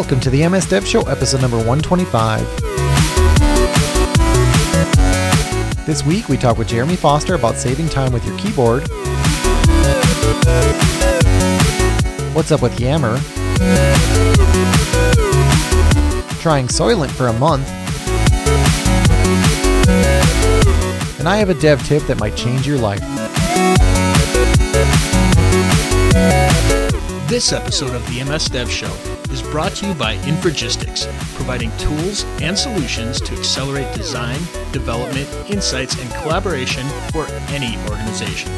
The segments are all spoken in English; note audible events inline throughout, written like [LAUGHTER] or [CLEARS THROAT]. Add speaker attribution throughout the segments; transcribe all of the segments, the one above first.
Speaker 1: Welcome to the MS Dev Show, episode number 125. This week, we talk with Jeremy Foster about saving time with your keyboard. What's up with Yammer? Trying Soylent for a month. And I have a dev tip that might change your life.
Speaker 2: This episode of the MS Dev Show is brought to you by Infragistics, providing tools and solutions to accelerate design, development, insights, and collaboration for any organization.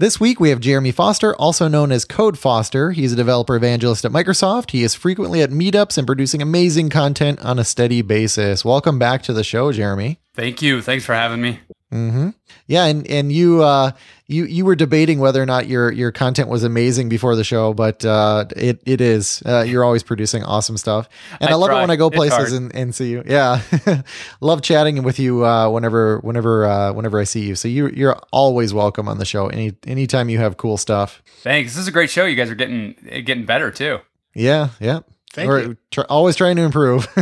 Speaker 1: This week we have Jeremy Foster, also known as Code Foster. He's a developer evangelist at Microsoft. He is frequently at meetups and producing amazing content on a steady basis. Welcome back to the show, Jeremy.
Speaker 3: Thank you. Thanks for having me.
Speaker 1: Mm-hmm. Yeah, and and you uh, you you were debating whether or not your your content was amazing before the show, but uh, it it is. Uh, you're always producing awesome stuff, and I,
Speaker 3: I
Speaker 1: love
Speaker 3: try.
Speaker 1: it when I go
Speaker 3: It's
Speaker 1: places and, and see you. Yeah, [LAUGHS] love chatting with you uh, whenever whenever uh, whenever I see you. So you you're always welcome on the show. Any anytime you have cool stuff.
Speaker 3: Thanks. This is a great show. You guys are getting getting better too.
Speaker 1: Yeah, yeah.
Speaker 2: Thank
Speaker 1: We're
Speaker 2: you.
Speaker 1: tr- always trying to improve. [LAUGHS]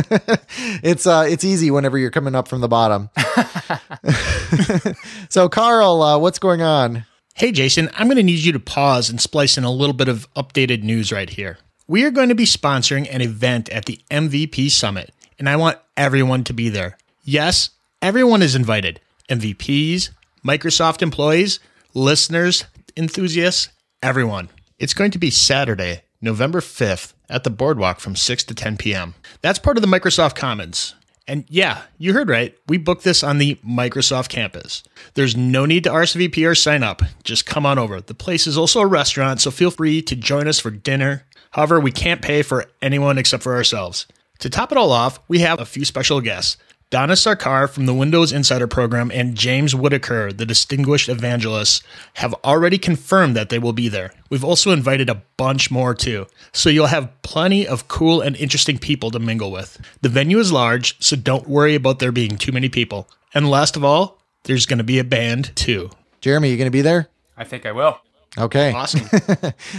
Speaker 1: it's uh, it's easy whenever you're coming up from the bottom. [LAUGHS] [LAUGHS] so, Carl, uh, what's going on?
Speaker 2: Hey, Jason, I'm going to need you to pause and splice in a little bit of updated news right here. We are going to be sponsoring an event at the MVP Summit, and I want everyone to be there. Yes, everyone is invited MVPs, Microsoft employees, listeners, enthusiasts, everyone. It's going to be Saturday, November 5th at the boardwalk from 6 to 10 p.m. That's part of the Microsoft Commons. And yeah, you heard right. We booked this on the Microsoft campus. There's no need to RSVP or sign up. Just come on over. The place is also a restaurant, so feel free to join us for dinner. However, we can't pay for anyone except for ourselves. To top it all off, we have a few special guests. Dona Sarkar from the Windows Insider program and James Whittaker, the distinguished evangelist, have already confirmed that they will be there. We've also invited a bunch more too, so you'll have plenty of cool and interesting people to mingle with. The venue is large, so don't worry about there being too many people. And last of all, there's going to be a band too.
Speaker 1: Jeremy, you going to be there?
Speaker 3: I think I will.
Speaker 1: Okay.
Speaker 2: Awesome. [LAUGHS]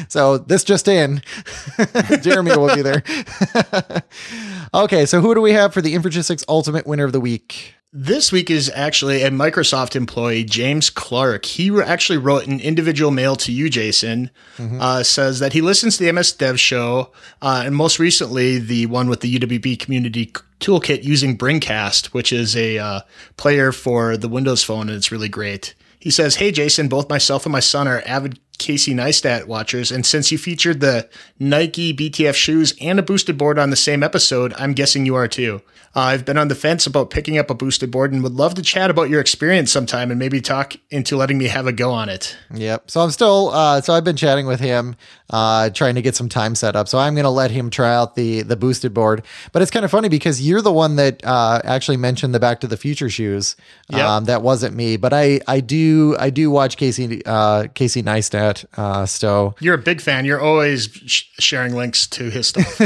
Speaker 1: So this just in, [LAUGHS] Jeremy will be there. [LAUGHS] okay, so who do we have for the Infragistics Ultimate Winner of the Week?
Speaker 2: This week is actually a Microsoft employee, James Clark. He actually wrote an individual mail to you, Jason. Uh, says that he listens to the MS Dev show, uh, and most recently the one with the UWP Community Toolkit using Bringcast, which is a uh, player for the Windows Phone, and it's really great. He says, "Hey, Jason, both myself and my son are avid Casey Neistat watchers, and since you featured the Nike BTF shoes and a boosted board on the same episode, I'm guessing you are too. Uh, I've been on the fence about picking up a boosted board and would love to chat about your experience sometime and maybe talk into letting me have a go on it.
Speaker 1: Yep. So I'm still, uh, so I've been chatting with him, uh, trying to get some time set up. So I'm going to let him try out the, the boosted board. But it's kind of funny because you're the one that, uh, actually mentioned the Back to the Future shoes.
Speaker 2: Yep.
Speaker 1: Um, that wasn't me, but I, I do, I do watch Casey, uh, Casey Neistat, uh, so,
Speaker 2: You're a big fan. You're always sh- sharing links to his stuff.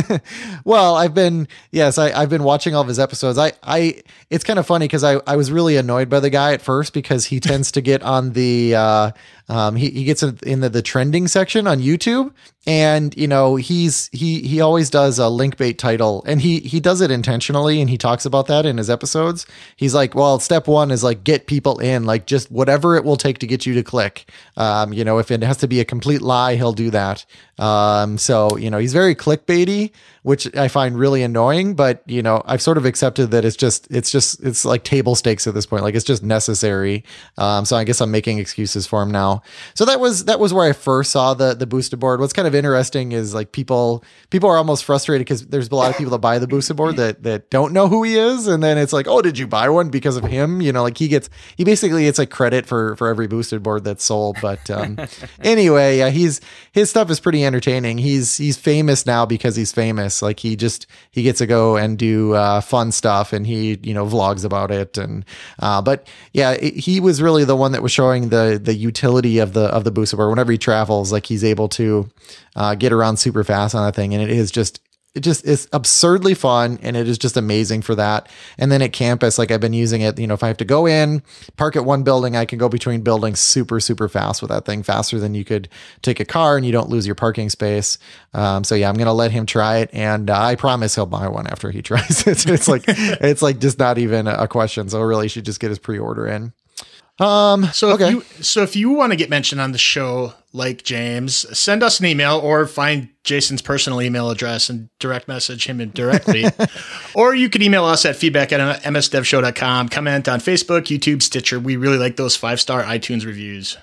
Speaker 2: [LAUGHS]
Speaker 1: well, I've been yes, I, I've been watching all of his episodes. I, I it's kind of funny because I, I was really annoyed by the guy at first because he tends to get on the uh, um, he, he gets in the, the trending section on YouTube and you know he's he he always does a link bait title and he he does it intentionally and he talks about that in his episodes. He's like, well, step one is like get people in, like just whatever it will take to get you to click. Um, you know, if it has to be a complete lie, he'll do that. Um, so you know, he's very clickbaity, which I find really annoying. But you know, I've sort of accepted that it's just it's just it's like table stakes at this point. Like it's just necessary. Um, so I guess I'm making excuses for him now. So that was that was where I first saw the the boosted board. What's kind of interesting is like people people are almost frustrated because there's a lot of people that buy the boosted board that that don't know who he is, and then it's like, oh, did you buy one because of him? You know, like he gets he basically it's like credit for for every boosted board that's sold. But um, [LAUGHS] anyway, yeah, he's his stuff is pretty entertaining. He's he's famous now because he's famous. Like he just he gets to go and do uh, fun stuff, and he you know vlogs about it. And uh, but yeah, it, he was really the one that was showing the the utility of the of the boosted board. Whenever he travels, like he's able to uh, get around super fast on that thing, and it is just it just is absurdly fun and it is just amazing for that. And then at campus, like I've been using it, you know, if I have to go in, park at one building, I can go between buildings super, super fast with that thing, faster than you could take a car and you don't lose your parking space. Um, so yeah, I'm going to let him try it. And uh, I promise he'll buy one after he [LAUGHS] tries it. it's like, it's like just not even a question. So really should just get his pre-order in. Um,
Speaker 2: So
Speaker 1: okay.
Speaker 2: if you so if you want to get mentioned on the show, like James, send us an email or find Jason's personal email address and direct message him directly. [LAUGHS] or you could email us at feedback at msdevshow.com. Comment on Facebook, YouTube, Stitcher. We really like those five star iTunes reviews.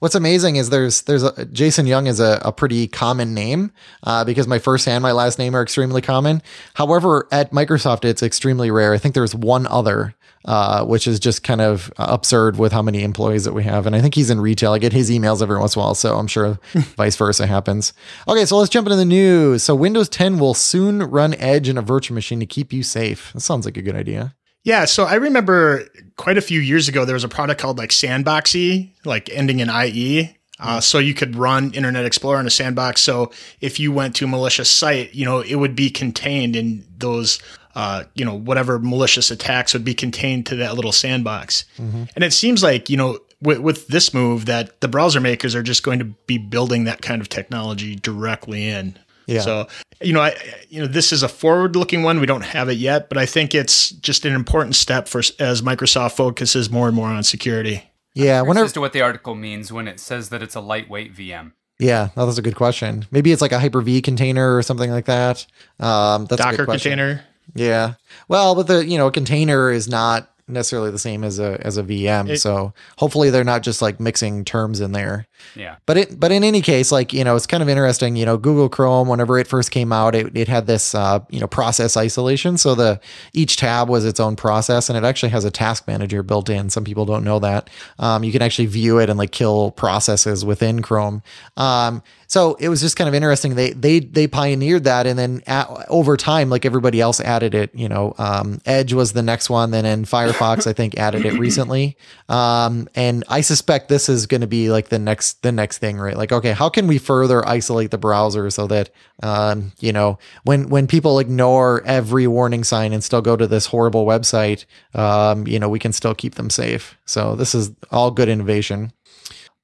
Speaker 1: What's amazing is there's there's a, Jason Young is a, a pretty common name uh, because my first and my last name are extremely common. However, at Microsoft it's extremely rare. I think there's one other, uh, which is just kind of absurd with how many employees that we have. And I think he's in retail. I get his emails every once in a while, so I'm sure [LAUGHS] vice versa happens. Okay, so let's jump into the news. So Windows 10 will soon run Edge in a virtual machine to keep you safe. That sounds like a good idea.
Speaker 2: Yeah, so I remember quite a few years ago there was a product called like Sandboxie, like ending in IE. Uh, so you could run Internet Explorer in a sandbox. So if you went to a malicious site, you know it would be contained in those, uh, you know, whatever malicious attacks would be contained to that little sandbox. And it seems like you know with, with this move that the browser makers are just going to be building that kind of technology directly in.
Speaker 1: Yeah.
Speaker 2: So, you know, I, you know, this is a forward-looking one. We don't have it yet, but I think it's just an important step for as Microsoft focuses more and more on security.
Speaker 1: Yeah, whenever
Speaker 3: as to what the article means when it says that it's a lightweight VM.
Speaker 1: Yeah, that was a good question. Maybe it's like a Hyper V container or something like that. Um, that's a good
Speaker 2: Docker
Speaker 1: question.
Speaker 2: container.
Speaker 1: Yeah. Well, but the you know a container is not necessarily the same as a as a VM. so hopefully they're not just like mixing terms in there.
Speaker 3: Yeah.
Speaker 1: But it but in any case, like you know, it's kind of interesting. You know, Google Chrome, whenever it first came out, it, it had this uh, you know process isolation. So the each tab was its own process, and it actually has a task manager built in. Some people don't know that. Um, you can actually view it and like kill processes within Chrome. Um, so it was just kind of interesting. They they they pioneered that, and then at, over time, like everybody else added it. You know, um, Edge was the next one, then in Firefox, I think added it recently. Um, and I suspect this is going to be like the next the next thing, right? Like, okay, how can we further isolate the browser so that um, you know when when people ignore every warning sign and still go to this horrible website, um, you know, we can still keep them safe. So this is all good innovation.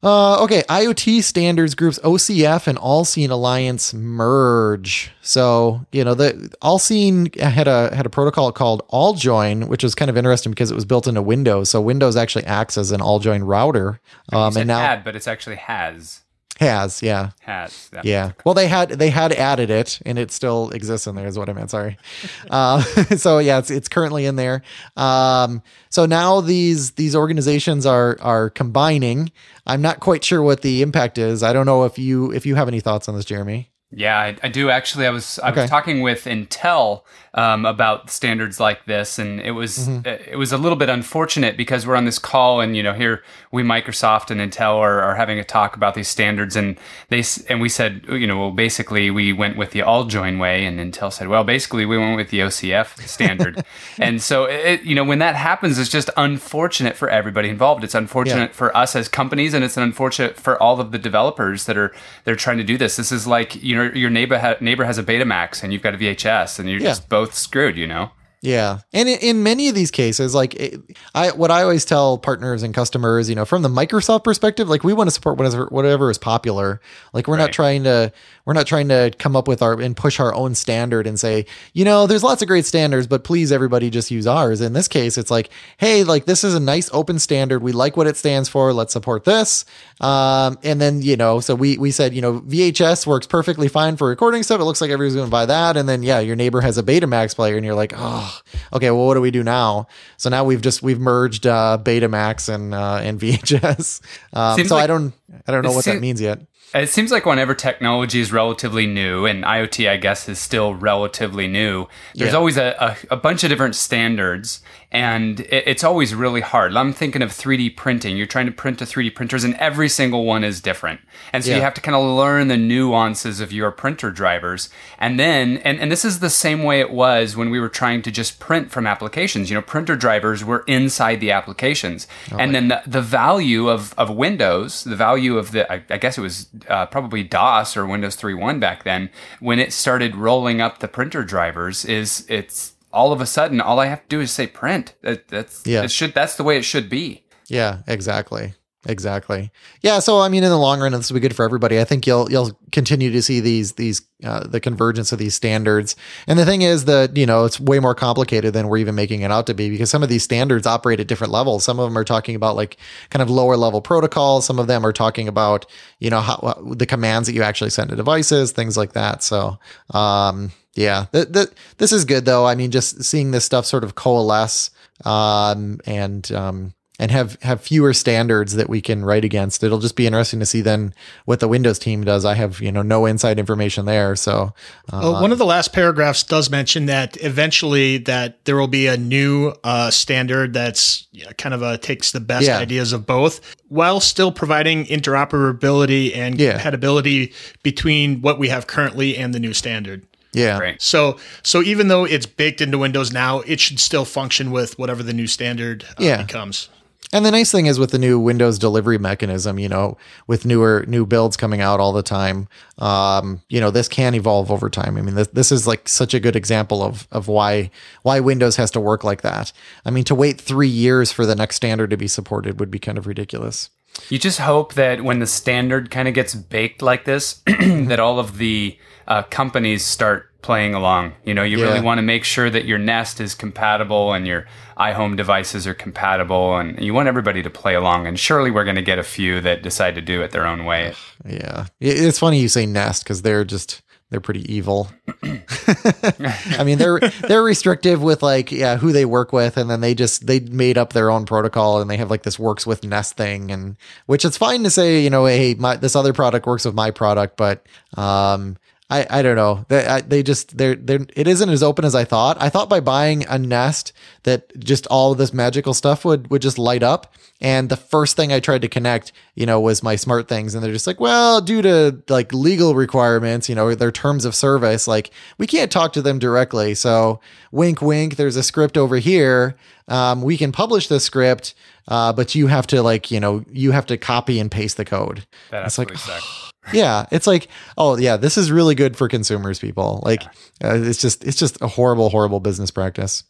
Speaker 1: Uh, okay, IoT standards groups OCF and Allseen Alliance merge. So you know the Allseen had a had a protocol called AllJoyn, which was kind of interesting because it was built into Windows. So Windows actually acts as an AllJoyn router, um, and now
Speaker 3: had, but it's actually has.
Speaker 1: Has yeah
Speaker 3: Has.
Speaker 1: Yeah. Well, they had they had added it, and it still exists in there. Is what I meant. Sorry. [LAUGHS] Uh, [LAUGHS] so yeah, it's it's currently in there. Um, so now these these organizations are are combining. I'm not quite sure what the impact is. I don't know if you if you have any thoughts on this, Jeremy.
Speaker 3: Yeah, I, I do actually. I was I
Speaker 1: Okay.
Speaker 3: was talking with Intel um, about standards like this, and it was
Speaker 1: Mm-hmm.
Speaker 3: it was a little bit unfortunate because we're on this call, and you know here we Microsoft and Intel are, are having a talk about these standards, and they and we said you know well basically we went with the AllJoyn way, and Intel said well basically we went with the OCF standard, [LAUGHS] and so it, you know when that happens, it's just unfortunate for everybody involved. It's unfortunate for us as companies, and it's unfortunate for all of the developers that are they're trying to do this. This is like you know your neighbor ha- neighbor has a Betamax and you've got a VHS, and you're
Speaker 1: Yeah.
Speaker 3: just both screwed. You know.
Speaker 1: Yeah, and in, in many of these cases, like it, I, what I always tell partners and customers, you know, from the Microsoft perspective, like we want to support whatever whatever is popular. Like we're not trying to we're not trying to come up with our and push our own standard and say, you know, there's lots of great standards, but please everybody just use ours. In this case, it's like, hey, like this is a nice open standard. We like what it stands for. Let's support this. Um, and then you know, so we we said, you know, VHS works perfectly fine for recording stuff. It looks like everyone's going to buy that. And then yeah, your neighbor has a Betamax player, and you're like, oh, okay, well, what do we do now? So now we've just we've merged uh, Betamax and uh, and [LAUGHS] VHS. Um, so I don't I don't know what that means yet.
Speaker 3: It seems like whenever technology is relatively new, and IoT, I guess, is still relatively new, there's
Speaker 1: Yeah.
Speaker 3: always a, a, a bunch of different standards, and it's always really hard. I'm thinking of 3D printing. You're trying to print to 3D printers, and every single one is different. And so
Speaker 1: Yeah.
Speaker 3: you have to kind of learn the nuances of your printer drivers. And then, and, and this is the same way it was when we were trying to just print from applications. You know, printer drivers were inside the applications. and then the, the value of, of Windows, the value of the, I, I guess it was uh, probably DOS or Windows 3.1 back then, when it started rolling up the printer drivers, is it's all of a sudden all I have to do is say print. That, that's
Speaker 1: Yeah.
Speaker 3: It should that's the way it should be.
Speaker 1: Yeah, exactly. Exactly. Yeah. So I mean, in the long run, this will be good for everybody. I think you'll you'll continue to see these these uh, the convergence of these standards. And the thing is that you know it's way more complicated than we're even making it out to be because some of these standards operate at different levels. Some of them are talking about like kind of lower level protocols. Some of them are talking about you know how, the commands that you actually send to devices, things like that. So um, yeah, th- th- this is good though. I mean, just seeing this stuff sort of coalesce um, and um, and have have fewer standards that we can write against. It'll just be interesting to see then what the Windows team does. I have you know no inside information there, so uh,
Speaker 2: Well, one of the last paragraphs does mention that eventually that there will be a new uh, standard that's kind of uh takes the best
Speaker 1: Yeah.
Speaker 2: ideas of both while still providing interoperability and
Speaker 1: Yeah.
Speaker 2: compatibility between what we have currently and the new standard.
Speaker 1: Yeah,
Speaker 3: Right.
Speaker 2: So, so even though it's baked into Windows now, it should still function with whatever the new standard uh,
Speaker 1: Yeah.
Speaker 2: becomes.
Speaker 1: And the nice thing is with the new Windows delivery mechanism, you know, with newer new builds coming out all the time, um, you know, this can evolve over time. I mean, this, this is like such a good example of of why why Windows has to work like that. I mean, to wait three years for the next standard to be supported would be kind of ridiculous.
Speaker 3: You just hope that when the standard kind of gets baked like this, [CLEARS THROAT] that all of the uh, companies start playing along. You know, you
Speaker 1: Yeah.
Speaker 3: really want to make sure that your Nest is compatible and your iHome devices are compatible, and you want everybody to play along. And surely we're going to get a few that decide to do it their own way.
Speaker 1: Yeah, it's funny you say Nest because they're just they're pretty evil. [CLEARS THROAT] [LAUGHS] I mean, they're they're restrictive with like yeah who they work with, and then they just they made up their own protocol, and they have like this works with Nest thing, and which it's fine to say you know hey my this other product works with my product, but um. I, I don't know. They, I, they just they're they're it isn't as open as I thought. I thought by buying a Nest that just all of this magical stuff would would just light up. And the first thing I tried to connect, you know, was my smart things, and they're just like, well, due to like legal requirements, you know, their terms of service, like we can't talk to them directly. So wink, wink. There's a script over here. Um, we can publish the script, uh, but you have to like you know you have to copy and paste the code.
Speaker 3: That
Speaker 1: It's like,
Speaker 3: sucks. [GASPS] [LAUGHS]
Speaker 1: yeah it's like oh yeah this is really good for consumers people. Like uh, it's just it's just a horrible horrible business practice.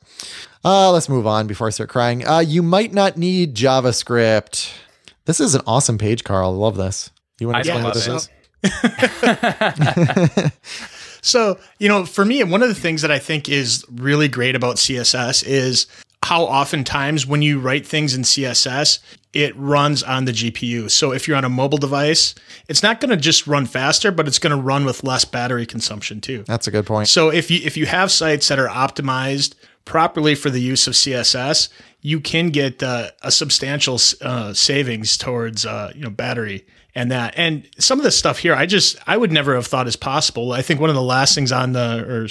Speaker 1: Uh let's move on before i start crying. Uh you might not need javascript. This is an awesome page carl. I love this. You want to explain what this
Speaker 3: it.
Speaker 1: is? [LAUGHS]
Speaker 2: So, you know, for me, one of the things that I think is really great about CSS is how oftentimes when you write things in CSS, it runs on the GPU. So if you're on a mobile device, it's not going to just run faster, but it's going to run with less battery consumption too.
Speaker 1: that's a good point
Speaker 2: So if you if you have sites that are optimized properly for the use of CSS, you can get uh, a substantial uh, savings towards uh, you know battery and that. And some of the stuff here, I just I would never have thought is possible. I think one of the last things on the or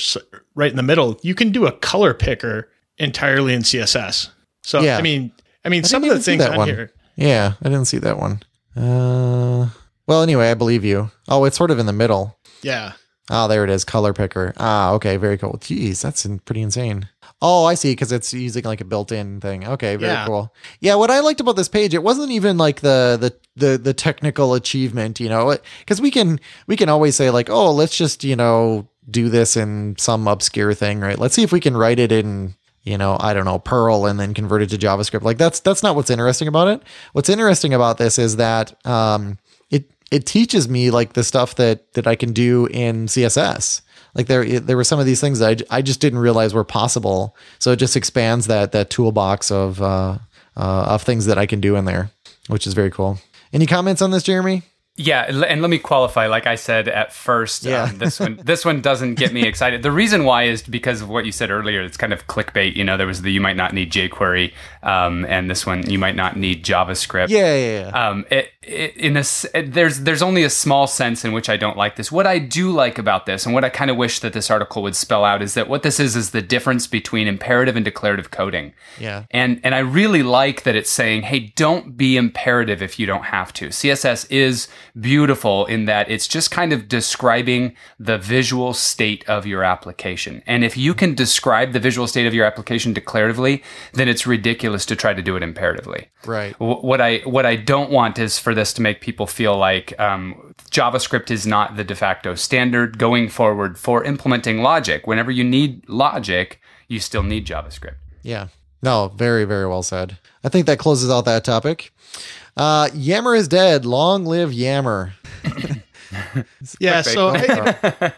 Speaker 2: right in the middle, you can do a color picker entirely in CSS. So
Speaker 1: Yeah.
Speaker 2: I mean, I mean,
Speaker 1: I
Speaker 2: some of the things on
Speaker 1: one.
Speaker 2: here.
Speaker 1: Yeah i didn't see that one uh well anyway i believe you oh it's sort of in the middle
Speaker 2: Yeah.
Speaker 1: Oh, there it is. Color picker. Ah, okay. Very cool. Jeez, that's in- pretty insane. Oh, I see. Because it's using like a built-in thing. Okay, very
Speaker 2: Yeah.
Speaker 1: cool. Yeah, what I liked about this page, it wasn't even like the the the the technical achievement. You know, because we can we can always say like, oh, let's just you know do this in some obscure thing, right? Let's see if we can write it in you know, I don't know, Perl and then convert it to JavaScript. Like that's that's not what's interesting about it. What's interesting about this is that um, it it teaches me like the stuff that that I can do in CSS. Like there there were some of these things that I, I just didn't realize were possible. So it just expands that that toolbox of uh, uh, of things that I can do in there, which is very cool. Any comments on this, Jeremy?
Speaker 3: Yeah, and let me qualify. Like I said at first,
Speaker 1: Yeah.
Speaker 3: um, this one this one doesn't get me excited. The reason why is because of what you said earlier. It's kind of clickbait. You know, there was the you might not need jQuery, um, and this one you might not need JavaScript.
Speaker 1: Yeah, yeah, yeah.
Speaker 3: Um, it, it, in a it- there's there's only a small sense in which I don't like this. What I do like about this, and what I kind of wish that this article would spell out, is that what this is is the difference between imperative and declarative coding.
Speaker 1: Yeah.
Speaker 3: And and I really like that it's saying, hey, don't be imperative if you don't have to. CSS is beautiful in that it's just kind of describing the visual state of your application. And if you can describe the visual state of your application declaratively, then it's ridiculous to try to do it imperatively.
Speaker 1: Right.
Speaker 3: Wh- What I what I don't want is for this to make people feel like um, JavaScript is not the de facto standard going forward for implementing logic. Whenever you need logic, you still need JavaScript.
Speaker 1: Yeah. No, very, very well said. I think that closes out that topic. Uh, Yammer is dead. Long live Yammer. [LAUGHS]
Speaker 2: yeah. So, I,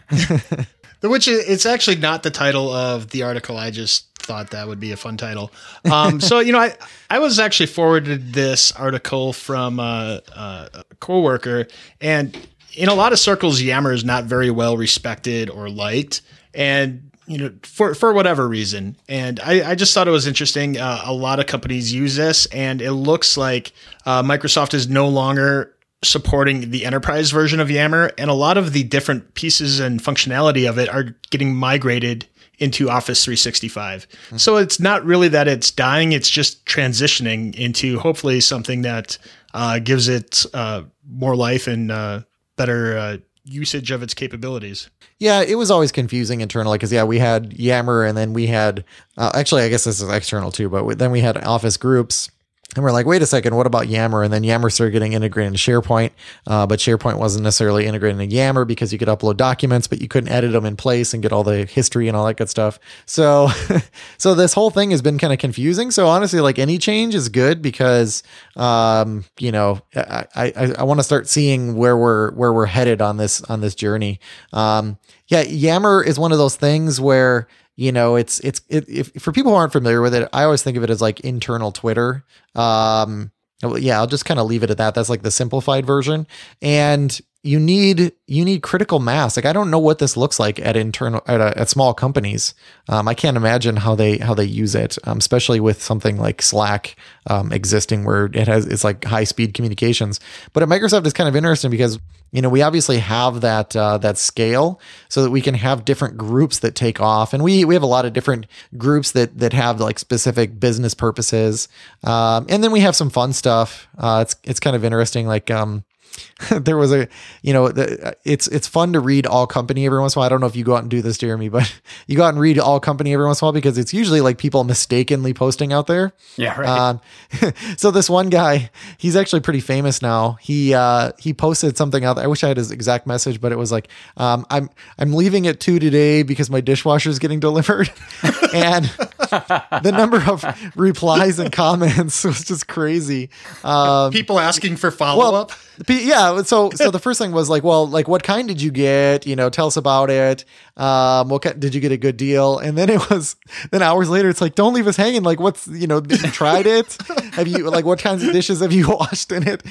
Speaker 2: [LAUGHS] which is, it's actually not the title of the article. I just thought that would be a fun title. Um, so, you know, I, I was actually forwarded this article from a, a coworker, and in a lot of circles, Yammer is not very well respected or liked. And you know, for for whatever reason. And I, I just thought it was interesting. Uh, a lot of companies use this, and it looks like uh, Microsoft is no longer supporting the enterprise version of Yammer, and a lot of the different pieces and functionality of it are getting migrated into Office 365. Mm-hmm. So it's not really that it's dying; it's just transitioning into hopefully something that uh, gives it uh, more life and uh, better uh, usage of its capabilities.
Speaker 1: Yeah, it was always confusing internally because yeah, we had Yammer and then we had uh, actually I guess this is external too, but then we had Office groups and we're like, wait a second, what about Yammer? And then Yammer started getting integrated into SharePoint, uh, but SharePoint wasn't necessarily integrated into Yammer because you could upload documents, but you couldn't edit them in place and get all the history and all that good stuff. So, [LAUGHS] so this whole thing has been kind of confusing. So honestly, like any change is good because, um, you know, I, I, I want to start seeing where we're where we're headed on this on this journey. Um, yeah, Yammer is one of those things where you know it's it's it, if for people who aren't familiar with it i always think of it as like internal twitter. Um yeah i'll just kind of leave it at that. That's like the simplified version. And you need you need critical mass. Like i don't know what this looks like at internal at, uh, at small companies. Um, i can't imagine how they how they use it um, especially with something like slack um, existing where it has it's like high speed communications. But at microsoft it's kind of interesting because you know we obviously have that uh, that scale so that we can have different groups that take off. And we we have a lot of different groups that that have like specific business purposes. Um, and then we have some fun stuff. Uh, it's it's kind of interesting. Like um, [LAUGHS] there was a, you know, the, it's it's fun to read all company every once in a while. I don't know if you go out and do this, Jeremy, [LAUGHS] but you go out and read all company every once in a while because it's usually like people mistakenly posting out there.
Speaker 3: Yeah, right. Um, [LAUGHS]
Speaker 1: so this one guy, he's actually pretty famous now. He uh, he posted something out. There. I wish I had his exact message, but it was like, um, I'm I'm leaving at two today because my dishwasher is getting delivered, and the number of replies and comments was just crazy.
Speaker 2: Um, people asking for follow up. Well,
Speaker 1: yeah. So [LAUGHS] so the first thing was like, well, like what kind did you get? You know, tell us about it. Um, what kind, did you get a good deal? And then it was then hours later, it's like, don't leave us hanging. Like, what's you know, did you tried it? [LAUGHS] have you like what kinds of dishes have you [LAUGHS] washed in it?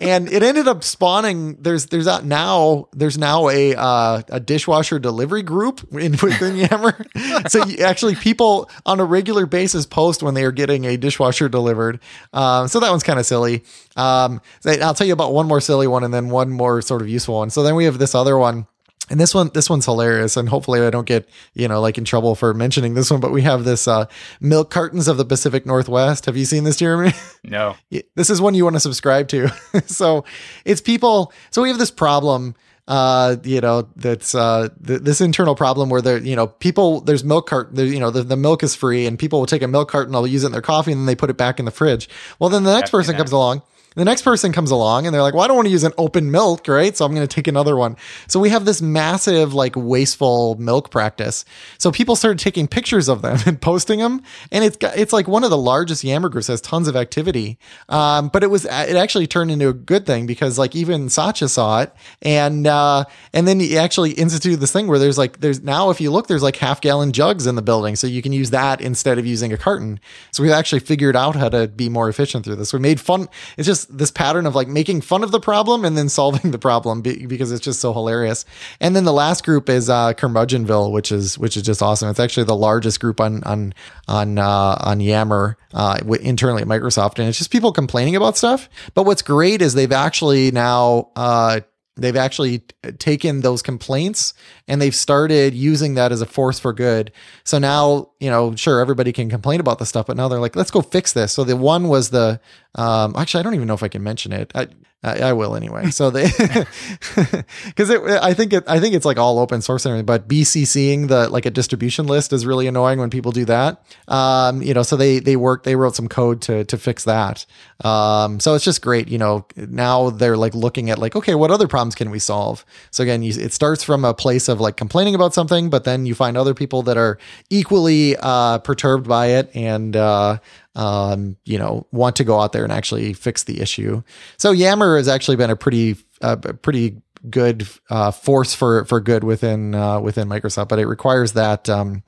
Speaker 1: And it ended up spawning. There's there's that now there's now a uh, a dishwasher delivery group in within Yammer. so you, actually, people on a regular basis post when they are getting a dishwasher delivered. Um, so that one's kind of silly. Um, I'll tell you about one more silly one and then one more sort of useful one. So then we have this other one. And this one, this one's hilarious, and hopefully I don't get you know like in trouble for mentioning this one. But we have this uh, milk cartons of the Pacific Northwest. Have you seen this, Jeremy? [LAUGHS]
Speaker 3: No.
Speaker 1: this is one you want to subscribe to. [LAUGHS] so it's people. So we have this problem uh, you know, that's uh, th- this internal problem where there, you know, people there's milk cart, there, you know, the, the milk is free, and people will take a milk carton, and they'll use it in their coffee, and then they put it back in the fridge. Well, then the next person comes along the next person comes along and they're like, well, I don't want to use an open milk, right? So I'm going to take another one. So we have this massive, like, wasteful milk practice. So people started taking pictures of them [LAUGHS] and posting them. And it's it's like one of the largest Yammer groups has tons of activity. Um, but it was, it actually turned into a good thing because like even Satya saw it. And, uh, and then he actually instituted this thing where there's like, there's now, if you look, there's like half gallon jugs in the building. So you can use that instead of using a carton. So we've actually figured out how to be more efficient through this. We made fun. It's just, this pattern of like making fun of the problem and then solving the problem because it's just so hilarious. And then the last group is uh, Curmudgeonville, which is which is just awesome. It's actually the largest group on on on uh, on Yammer uh, internally at Microsoft, and it's just people complaining about stuff. But what's great is they've actually now uh, they've actually taken those complaints and they've started using that as a force for good. So now, you know, sure, everybody can complain about the stuff, but now they're like, let's go fix this. So the one was the, um, actually, I don't even know if I can mention it. I, I, I will anyway. So they, [LAUGHS] because I think it, I think it's like all open source and everything, but BCCing the like a distribution list is really annoying when people do that. Um, you know, so they they work, they wrote some code to to fix that. Um, so it's just great. You know, now they're like looking at like, okay, what other problems can we solve? So again, you, it starts from a place of like complaining about something, but then you find other people that are equally uh, perturbed by it and. Uh, um, you know, want to go out there and actually fix the issue. So Yammer has actually been a pretty, pretty good uh, force for for good within uh, within Microsoft, but it requires that um,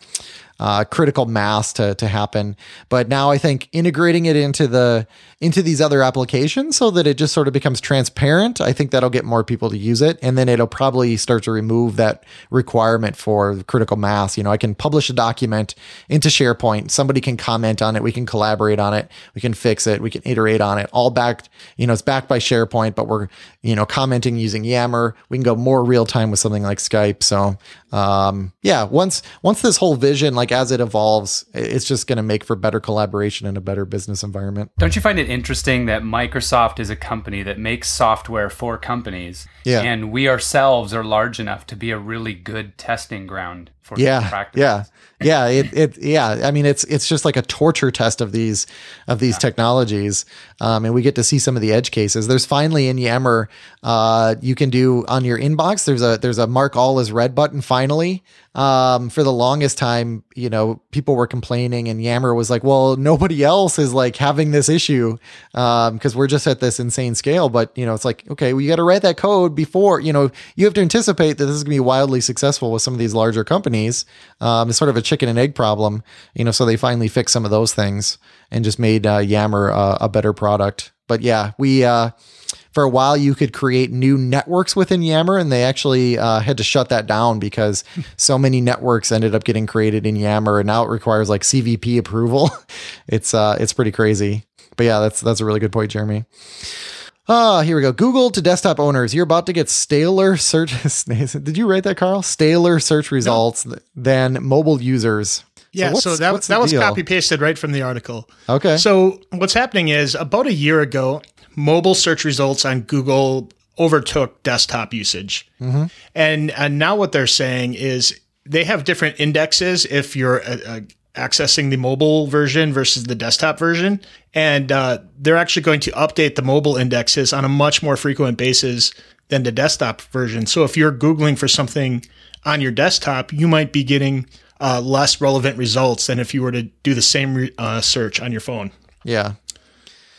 Speaker 1: uh, critical mass to to happen. But now I think integrating it into the into these other applications so that it just sort of becomes transparent, I think that'll get more people to use it, and then it'll probably start to remove that requirement for critical mass. You know, I can publish a document into SharePoint, somebody can comment on it, we can collaborate on it, we can fix it, we can iterate on it, all backed. You know, it's backed by SharePoint, but we're you know commenting using Yammer. We can go more real time with something like Skype. So um, yeah, once once this whole vision, like as it evolves, it's just going to make for better collaboration and a better business environment.
Speaker 3: Don't you find it interesting that Microsoft is a company that makes software for companies,
Speaker 1: yeah.
Speaker 3: and we ourselves are large enough to be a really good testing ground for
Speaker 1: yeah,
Speaker 3: practices.
Speaker 1: yeah, yeah. It, it, yeah. I mean, it's it's just like a torture test of these of these yeah. technologies, um, and we get to see some of the edge cases. There's finally in Yammer, uh, you can do on your inbox. There's a there's a mark all as red button. Finally, um, for the longest time, you know, people were complaining, and Yammer was like, "Well, nobody else is like having this issue because um, we're just at this insane scale." But you know, it's like, okay, well, you got to write that code before. You know, you have to anticipate that this is going to be wildly successful with some of these larger companies. Um, it's sort of a chicken and egg problem, you know. So they finally fixed some of those things and just made uh, Yammer uh, a better product. But yeah, we. Uh, for a while you could create new networks within Yammer, and they actually uh, had to shut that down because [LAUGHS] so many networks ended up getting created in Yammer, and now it requires like CVP approval. [LAUGHS] it's uh, it's pretty crazy. But yeah, that's that's a really good point, Jeremy. Ah, here we go. Google to desktop owners. You're about to get staler search. [LAUGHS] Did you write that, Carl? Staler search results no. than mobile users.
Speaker 2: Yeah, so, so that, that was copy pasted right from the article.
Speaker 1: Okay.
Speaker 2: So what's happening is about a year ago, mobile search results on Google overtook desktop usage. Mm-hmm. And, and now what they're saying is they have different indexes if you're uh, uh, accessing the mobile version versus the desktop version. And uh, they're actually going to update the mobile indexes on a much more frequent basis than the desktop version. So if you're Googling for something on your desktop, you might be getting uh, less relevant results than if you were to do the same re- uh, search on your phone.
Speaker 1: Yeah.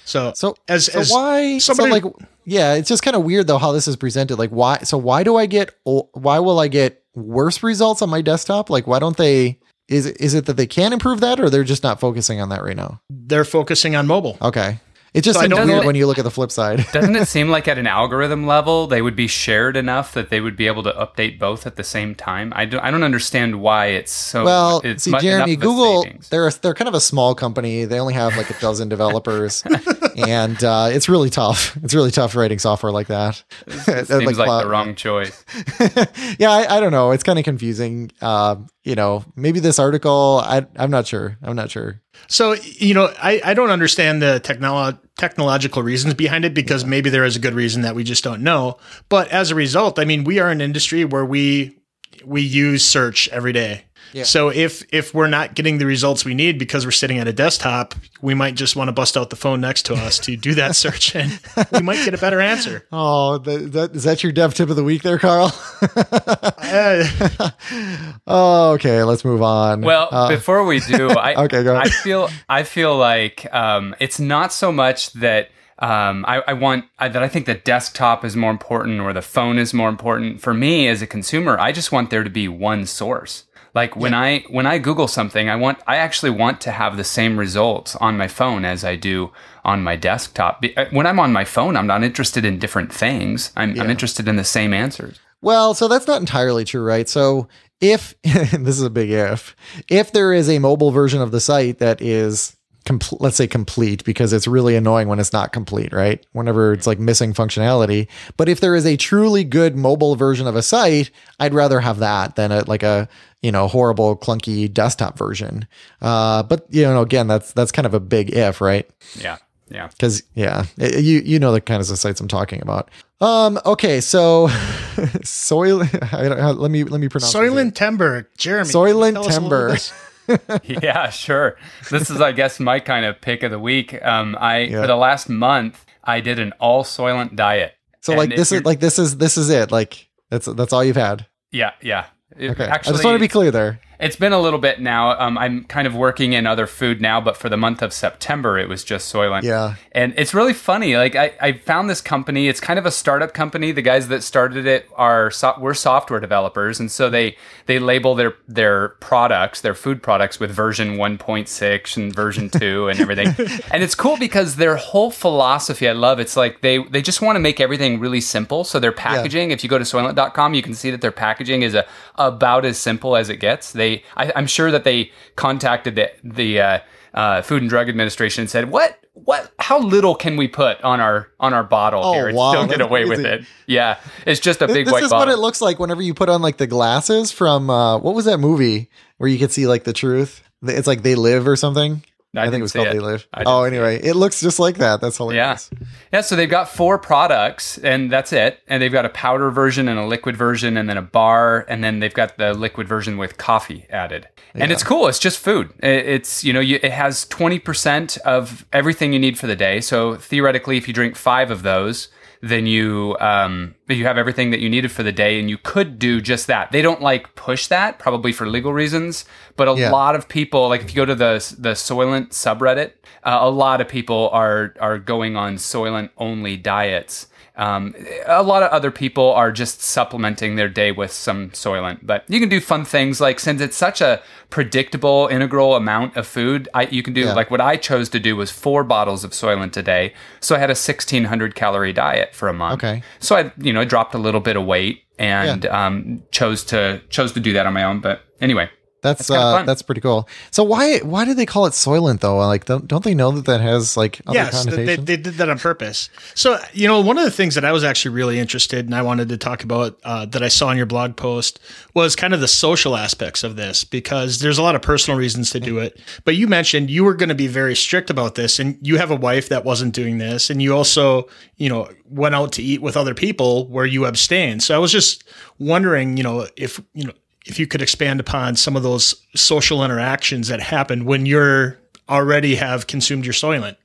Speaker 2: So
Speaker 1: so
Speaker 2: as,
Speaker 1: so
Speaker 2: as
Speaker 1: why somebody, so like yeah, it's just kind of weird though how this is presented. Like why so why do I get why will I get worse results on my desktop? Like why don't they is is it that they can improve that or they're just not focusing on that right now?
Speaker 2: They're focusing on mobile.
Speaker 1: Okay. It just so seems weird when you look at the flip side. [LAUGHS]
Speaker 3: doesn't it seem like at an algorithm level they would be shared enough that they would be able to update both at the same time? I don't, I don't understand why it's so.
Speaker 1: Well,
Speaker 3: it's
Speaker 1: see, Jeremy, Google they're a, they're kind of a small company. They only have like a dozen [LAUGHS] developers, and uh, it's really tough. It's really tough writing software like that.
Speaker 3: It [LAUGHS] seems like, like the wrong choice.
Speaker 1: yeah, I, I, don't know. It's kind of confusing. Uh, you know, maybe this article. I, I'm not sure. I'm not sure.
Speaker 2: So, you know, I, I don't understand the technolo- technological reasons behind it because yeah. maybe there is a good reason that we just don't know. But as a result, I mean, we are an industry where we we use search every day. Yeah. So if if we're not getting the results we need because we're sitting at a desktop, we might just want to bust out the phone next to us to do that search, [LAUGHS] and we might get a better answer.
Speaker 1: Oh, that, is that your dev tip of the week, there, Carl? [LAUGHS] uh, oh, okay. Let's move on.
Speaker 3: Well, uh, before we do, [LAUGHS] I
Speaker 1: okay, go
Speaker 3: ahead. I feel I feel like um, it's not so much that. Um, I, I, want I, that I think the desktop is more important or the phone is more important. For me as a consumer, I just want there to be one source. Like when yeah. I when I Google something, I want I actually want to have the same results on my phone as I do on my desktop. Uh, when I'm on my phone, I'm not interested in different things. I'm, yeah. I'm interested in the same answers.
Speaker 1: Well, so that's not entirely true, right? So if [LAUGHS] this is a big if, if there is a mobile version of the site that is let's say complete because it's really annoying when it's not complete, right? Whenever it's like missing functionality. But if there is a truly good mobile version of a site, I'd rather have that than a, like a, you know, horrible clunky desktop version. Uh, but you know, again, that's, that's kind of a big if, right?
Speaker 3: Yeah. Yeah.
Speaker 1: Because yeah, it- you you know the kinds of sites I'm talking about. Um. Okay. So, [LAUGHS] soil. I don't, uh, let me let me pronounce. his name.
Speaker 2: Soylent Timber, Jeremy.
Speaker 1: Soylent
Speaker 2: can you tell us a little
Speaker 1: Timber. [LAUGHS]
Speaker 3: yeah, sure. This is, I guess, my kind of pick of the week. Um, I
Speaker 1: Yeah.
Speaker 3: for the last month, I did an all soylent diet.
Speaker 1: So
Speaker 3: And
Speaker 1: like this is like this is this is it. Like that's that's all you've had.
Speaker 3: yeah, yeah. It-
Speaker 1: Okay.
Speaker 3: Actually,
Speaker 1: I just want to be clear there.
Speaker 3: It's been a little bit now. Um, I'm kind of working in other food now, but for the month of September, it was just Soylent.
Speaker 1: Yeah.
Speaker 3: And it's really funny. Like I, I found this company. It's kind of a startup company. The guys that started it are so, we're software developers, and so they they label their their products, their food products, with version 1.6 and version two and everything. [LAUGHS] and it's cool because their whole philosophy, I love. It's like they they just want to make everything really simple. So their packaging, if you go to Soylent.com, you can see that their packaging is a, about as simple as it gets. They, I, I'm sure that they contacted the the uh, uh, Food and Drug Administration and said, "What, what? How little can we put on our on our bottle
Speaker 1: Oh,
Speaker 3: here and
Speaker 1: wow,
Speaker 3: still get away with it?" Yeah, it's just a big
Speaker 1: this
Speaker 3: white This
Speaker 1: is
Speaker 3: bottle.
Speaker 1: what it looks like whenever you put on like the glasses from uh what was that movie where you could see like the truth? It's like They Live or something.
Speaker 3: I
Speaker 1: I, think it was called
Speaker 3: it.
Speaker 1: They Live.
Speaker 3: I didn't
Speaker 1: Oh, anyway, it. looks just like that. That's hilarious.
Speaker 3: Yeah, yeah, so they've got four products and that's it. And they've got a powder version and a liquid version and then a bar and then they've got the liquid version with coffee added. And it's cool. It's just food. It's, you know, you, it has 20% of everything you need for the day. So theoretically, if you drink five of those, then you um, you have everything that you needed for the day, and you could do just that. They don't like push that, probably for legal reasons. But a
Speaker 1: Yeah.
Speaker 3: lot of people, like if you go to the the Soylent subreddit, uh, a lot of people are are going on Soylent only diets. Um, a lot of other people are just supplementing their day with some Soylent, but you can do fun things like since it's such a predictable, integral amount of food, I, you can do
Speaker 1: Yeah.
Speaker 3: like what I chose to do was four bottles of Soylent a day. So I had a 1600 calorie diet for a month.
Speaker 1: Okay.
Speaker 3: So I, you know, dropped a little bit of weight and um, chose to chose to do that on my own. But anyway,
Speaker 1: That's
Speaker 3: kinda
Speaker 1: uh
Speaker 3: fun.
Speaker 1: that's pretty cool. So why why do they call it Soylent though? Like don't, don't they know that that has like other
Speaker 2: Yes, th- they, they did that on purpose. So, you know, one of the things that I was actually really interested in, I wanted to talk about uh, that I saw in your blog post was kind of the social aspects of this because there's a lot of personal reasons to do it. But you mentioned you were going to be very strict about this, and you have a wife that wasn't doing this, and you also, you know, went out to eat with other people where you abstained. So I was just wondering, you know, if you know if you could expand upon some of those social interactions that happen when you're already have consumed your soylent.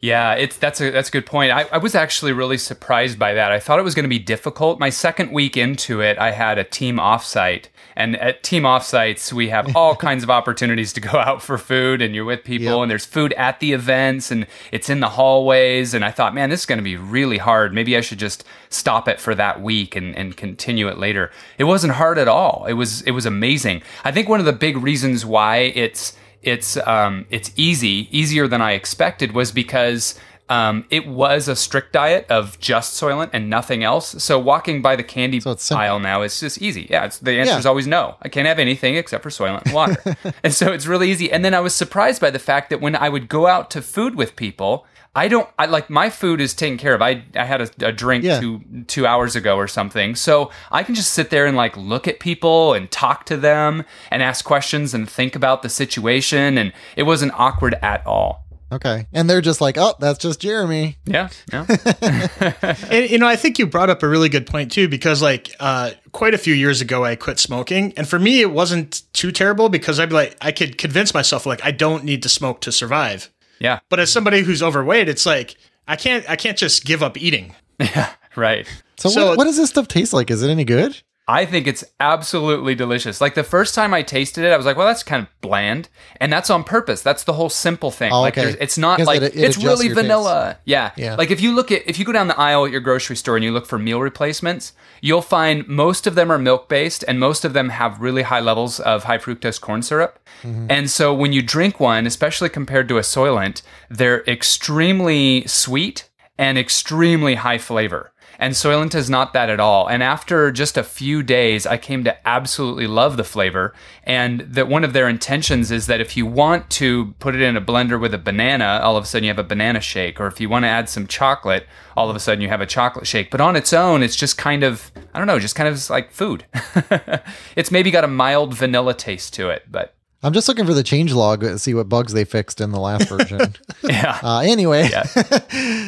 Speaker 3: Yeah, it's that's a that's a good point. I, I was actually really surprised by that. I thought it was going to be difficult. My second week into it, I had a team offsite, and at team offsites, we have all [LAUGHS] kinds of opportunities to go out for food, and you're with people,
Speaker 1: Yep.
Speaker 3: and there's food at the events, and it's in the hallways. And I thought, man, this is going to be really hard. Maybe I should just stop it for that week and, and continue it later. It wasn't hard at all. It was it was amazing. I think one of the big reasons why it's it's um, it's easy, easier than I expected, was because um, it was a strict diet of just Soylent and nothing else. So walking by the candy
Speaker 1: simple.
Speaker 3: aisle now is just easy. Yeah, it's, the answer is always no. I can't have anything except for Soylent and water, [LAUGHS] and so it's really easy. And then I was surprised by the fact that when I would go out to food with people. I don't. I like my food is taken care of. I I had a, a drink
Speaker 1: Yeah.
Speaker 3: two two hours ago or something, so I can just sit there and like look at people and talk to them and ask questions and think about the situation, and it wasn't awkward at all.
Speaker 1: Okay. And they're just like, "Oh, that's just Jeremy."
Speaker 3: Yeah, yeah, [LAUGHS] [LAUGHS]
Speaker 2: And you know, I think you brought up a really good point too, because like uh, quite a few years ago, I quit smoking, and for me, it wasn't too terrible because I'd be like, I could convince myself like I don't need to smoke to survive.
Speaker 3: yeah,
Speaker 2: But as somebody who's overweight, it's like I can't, I can't just give up eating. [LAUGHS] Yeah.
Speaker 3: right.
Speaker 1: So,
Speaker 2: So-
Speaker 1: what, what does this stuff taste like? Is it any good?
Speaker 3: I think it's absolutely delicious. Like the first time I tasted it, I was like, "Well, that's kind of bland," and that's on purpose. That's the whole simple thing.
Speaker 1: Oh,
Speaker 3: like,
Speaker 1: okay.
Speaker 3: it's not like
Speaker 1: it- it
Speaker 3: it's really vanilla. Yeah.
Speaker 1: Yeah.
Speaker 3: Like if you look at if you go down the aisle at your grocery store and you look for meal replacements, you'll find most of them are milk based, and most of them have really high levels of high fructose corn syrup.
Speaker 1: Mm-hmm.
Speaker 3: And so when you drink one, especially compared to a Soylent, they're extremely sweet and extremely high flavor. And Soylent is not that at all. And after just a few days, I came to absolutely love the flavor. And that one of their intentions is that if you want to put it in a blender with a banana, all of a sudden you have a banana shake. Or if you want to add some chocolate, all of a sudden you have a chocolate shake. But on its own, it's just kind of, I don't know, just kind of like food. [LAUGHS] it's maybe got a mild vanilla taste to it, but
Speaker 1: I'm just looking for the change log to see what bugs they fixed in the last [LAUGHS] version.
Speaker 3: Yeah.
Speaker 1: Uh, anyway,
Speaker 3: Yeah.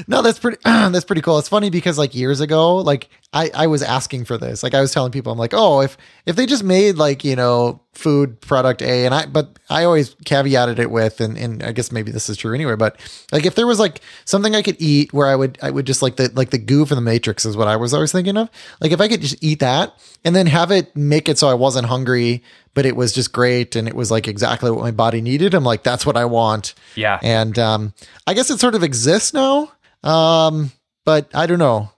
Speaker 3: [LAUGHS]
Speaker 1: no, that's pretty. [CLEARS THROAT] that's pretty cool. It's funny because like years ago, like I I was asking for this. Like I was telling people, I'm like, oh, if if they just made like you know food product A, and I but I always caveated it with, and and I guess maybe this is true anyway. But like if there was like something I could eat where I would I would just like the like the goo from the Matrix is what I was always thinking of. Like if I could just eat that and then have it make it so I wasn't hungry. But it was just great, and it was like exactly what my body needed. I'm like, that's what I want.
Speaker 3: Yeah.
Speaker 1: And um, I guess it sort of exists now. Um, but I don't know.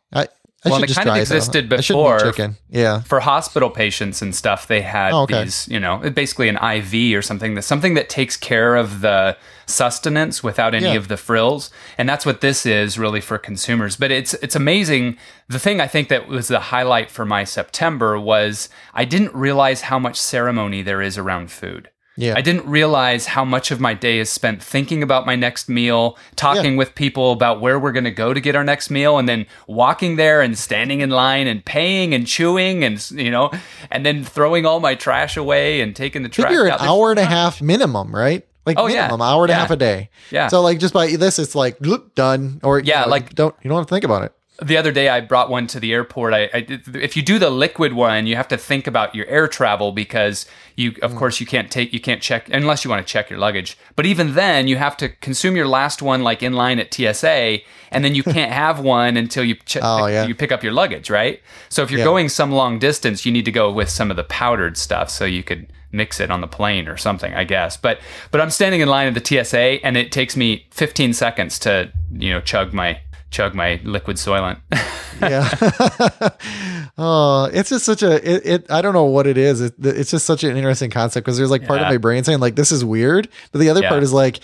Speaker 1: I,
Speaker 3: Well, it kind of
Speaker 1: though.
Speaker 3: existed
Speaker 1: eat
Speaker 3: before.
Speaker 1: chicken. Yeah.
Speaker 3: for hospital patients and stuff, they had
Speaker 1: Oh, okay.
Speaker 3: these, you know, basically an IV or something that something that takes care of the sustenance without any
Speaker 1: Yeah.
Speaker 3: of the frills, and that's what this is really for consumers. But it's it's amazing. The thing I think that was the highlight for my September was I didn't realize how much ceremony there is around food.
Speaker 1: Yeah.
Speaker 3: I didn't realize how much of my day is spent thinking about my next meal, talking
Speaker 1: Yeah.
Speaker 3: with people about where we're going to go to get our next meal, and then walking there and standing in line and paying and chewing and you know, and then throwing all my trash away and taking the trash.
Speaker 1: Figure an
Speaker 3: out.
Speaker 1: Hour and a half minimum, right? Like
Speaker 3: Oh, yeah.
Speaker 1: minimum hour and a half a day.
Speaker 3: Yeah.
Speaker 1: So like just by this, it's like done. Or you
Speaker 3: Yeah,
Speaker 1: know,
Speaker 3: like-
Speaker 1: don't you don't have to think about it.
Speaker 3: The other day I brought one to the airport. I, I if you do the liquid one, you have to think about your air travel because you,
Speaker 1: Mm.
Speaker 3: of course, you can't take, you can't check unless you want to check your luggage. But even then, you have to consume your last one like in line at TSA, and then you [LAUGHS] can't have one until you che-
Speaker 1: Oh, yeah.
Speaker 3: you pick up your luggage, right? So if you're
Speaker 1: Yeah.
Speaker 3: going some long distance, you need to go with some of the powdered stuff so you could mix it on the plane or something, I guess. But but I'm standing in line at the TSA, and it takes me 15 seconds to you know chug my chug my liquid soylent. [LAUGHS]
Speaker 1: Yeah. [LAUGHS] oh, it's just such a it, it. I don't know what it is. It, it's just such an interesting concept because there's like part of my brain saying like this is weird, but the other
Speaker 3: Yeah.
Speaker 1: part is like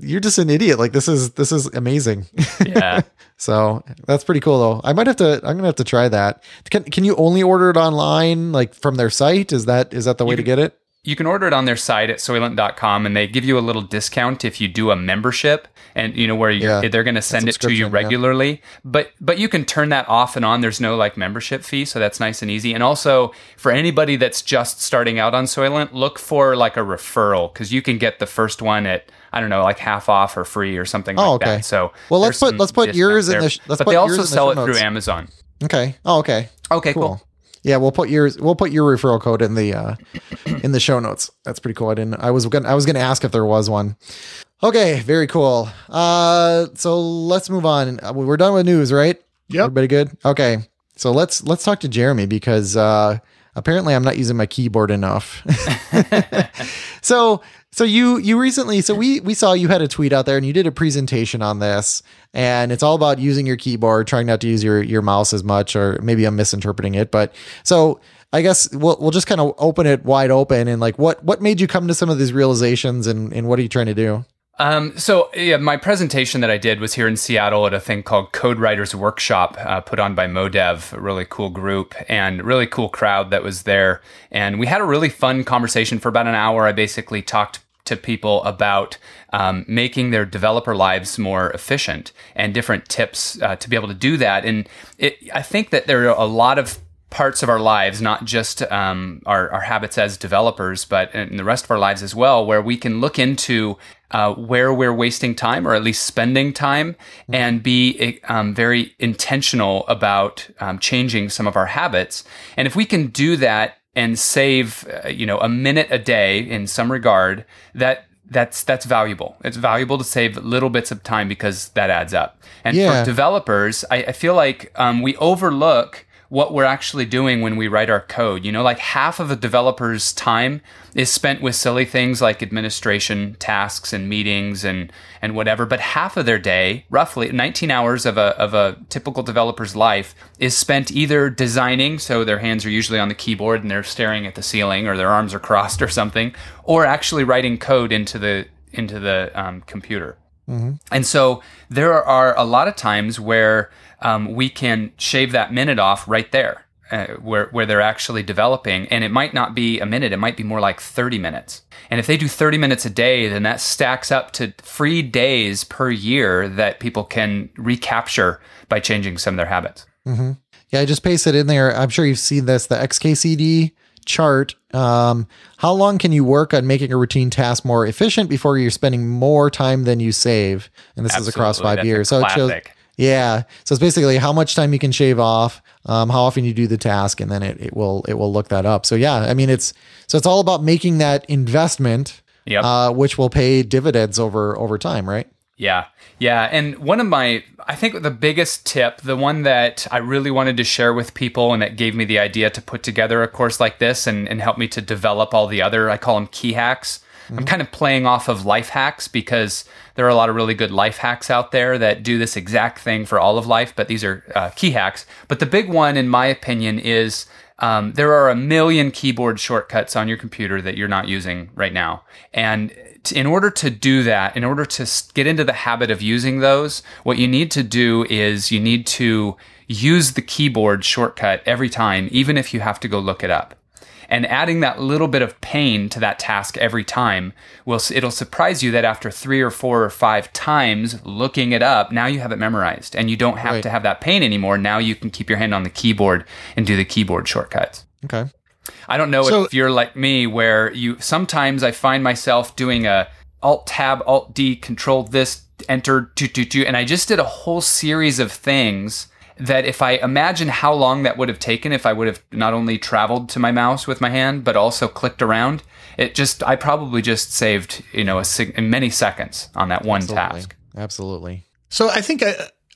Speaker 1: you're just an idiot. Like this is this is amazing.
Speaker 3: yeah. [LAUGHS]
Speaker 1: So that's pretty cool though. I might have to I'm gonna have to try that. Can can you only order it online like from their site? Is that is that the way to get it?
Speaker 3: You can order it on their site at soylent.com and they give you a little discount if you do a membership and you know where you're,
Speaker 1: Yeah.
Speaker 3: they're going to send it to you
Speaker 1: subscription, yeah.
Speaker 3: regularly. But but you can turn that off and on. There's no like membership fee, so that's nice and easy. And also for anybody that's just starting out on Soylent, look for like a referral cuz you can get the first one at I don't know, like half off or free or something
Speaker 1: Oh,
Speaker 3: like
Speaker 1: okay.
Speaker 3: that. So
Speaker 1: Well, let's put- let's put yours in the sh- let's
Speaker 3: but
Speaker 1: put
Speaker 3: they
Speaker 1: yours
Speaker 3: also
Speaker 1: in the
Speaker 3: sell
Speaker 1: show
Speaker 3: it through. Amazon.
Speaker 1: Okay. Oh, okay.
Speaker 3: Okay, cool.
Speaker 1: Yeah, we'll put yours. We'll put your referral code in the uh, in the show notes. That's pretty cool. I didn't. I was gonna. I was gonna ask if there was one. Okay, very cool. Uh, so let's move on. Uh, We're done with news, right?
Speaker 2: Yeah.
Speaker 1: Everybody good? Okay. So let's let's talk to Jeremy because uh, apparently I'm not using my keyboard enough. [LAUGHS] so so you you recently so we we saw you had a tweet out there and you did a presentation on this and it's all about using your keyboard trying not to use your your mouse as much or maybe I'm misinterpreting it but so I guess we'll we'll just kind of open it wide open and like what what made you come to some of these realizations and and what are you trying to do?
Speaker 3: Um, so yeah, my presentation that I did was here in Seattle at a thing called Code Writers Workshop, uh, put on by MoDev, a really cool group and really cool crowd that was there. And we had a really fun conversation for about an hour. I basically talked to people about um, making their developer lives more efficient and different tips uh, to be able to do that. And it, I think that there are a lot of parts of our lives, not just um, our, our habits as developers, but in the rest of our lives as well, where we can look into uh, where we're wasting time or at least spending time and be um, very intentional about um, changing some of our habits. And if we can do that and save, uh, you know, a minute a day in some regard, that that's that's valuable. It's valuable to save little bits of time because that adds up. And
Speaker 1: Yeah.
Speaker 3: for developers, I, I feel like um, we overlook what we're actually doing when we write our code. You know, like half of a developer's time is spent with silly things like administration tasks and meetings and and whatever. But half of their day, roughly 19 hours of a of a typical developer's life, is spent either designing, so their hands are usually on the keyboard and they're staring at the ceiling or their arms are crossed or something, or actually writing code into the into the um, computer. And so there are a lot of times where um, we can shave that minute off right there, uh, where where they're actually developing, and it might not be a minute; it might be more like thirty minutes. And if they do thirty minutes a day, then that stacks up to free days per year that people can recapture by changing some of their habits.
Speaker 1: Yeah, I just paste it in there. I'm sure you've seen this, the XKCD chart. Um, how long can you work on making a routine task more efficient before you're spending more time than you save? And this is across five
Speaker 3: That's
Speaker 1: years. So it shows. Yeah. So it's basically how much time you can shave off, um, how often you do the task, and then it, it will it will look that up. So yeah, I mean it's so it's all about making that investment,
Speaker 3: Yep.
Speaker 1: uh, which will pay dividends over over time, right?
Speaker 3: Yeah. Yeah. And one of my, I think the biggest tip, the one that I really wanted to share with people and that gave me the idea to put together a course like this and, and help me to develop all the other, I call them key hacks. I'm kind of playing off of life hacks because there are a lot of really good life hacks out there that do this exact thing for all of life, but these are uh, key hacks. But the big one, in my opinion, is um, there are a million keyboard shortcuts on your computer that you're not using right now. And in order to do that, in order to get into the habit of using those, what you need to do is you need to use the keyboard shortcut every time, even if you have to go look it up. And adding that little bit of pain to that task every time will it'll surprise you that after three or four or five times looking it up, now you have it memorized and you don't have
Speaker 1: Right.
Speaker 3: to have that pain anymore. Now you can keep your hand on the keyboard and do the keyboard shortcuts.
Speaker 1: Okay.
Speaker 3: I don't know
Speaker 2: So-
Speaker 3: if you're like me, where you sometimes I find myself doing a Alt Tab, Alt D, Control this, Enter, two, two, two, and I just did a whole series of things that if I imagine how long that would have taken if I would have not only traveled to my mouse with my hand but also clicked around, it just I probably just saved you know a sig- many seconds on that one
Speaker 1: Absolutely.
Speaker 3: task.
Speaker 1: Absolutely.
Speaker 2: So I think uh,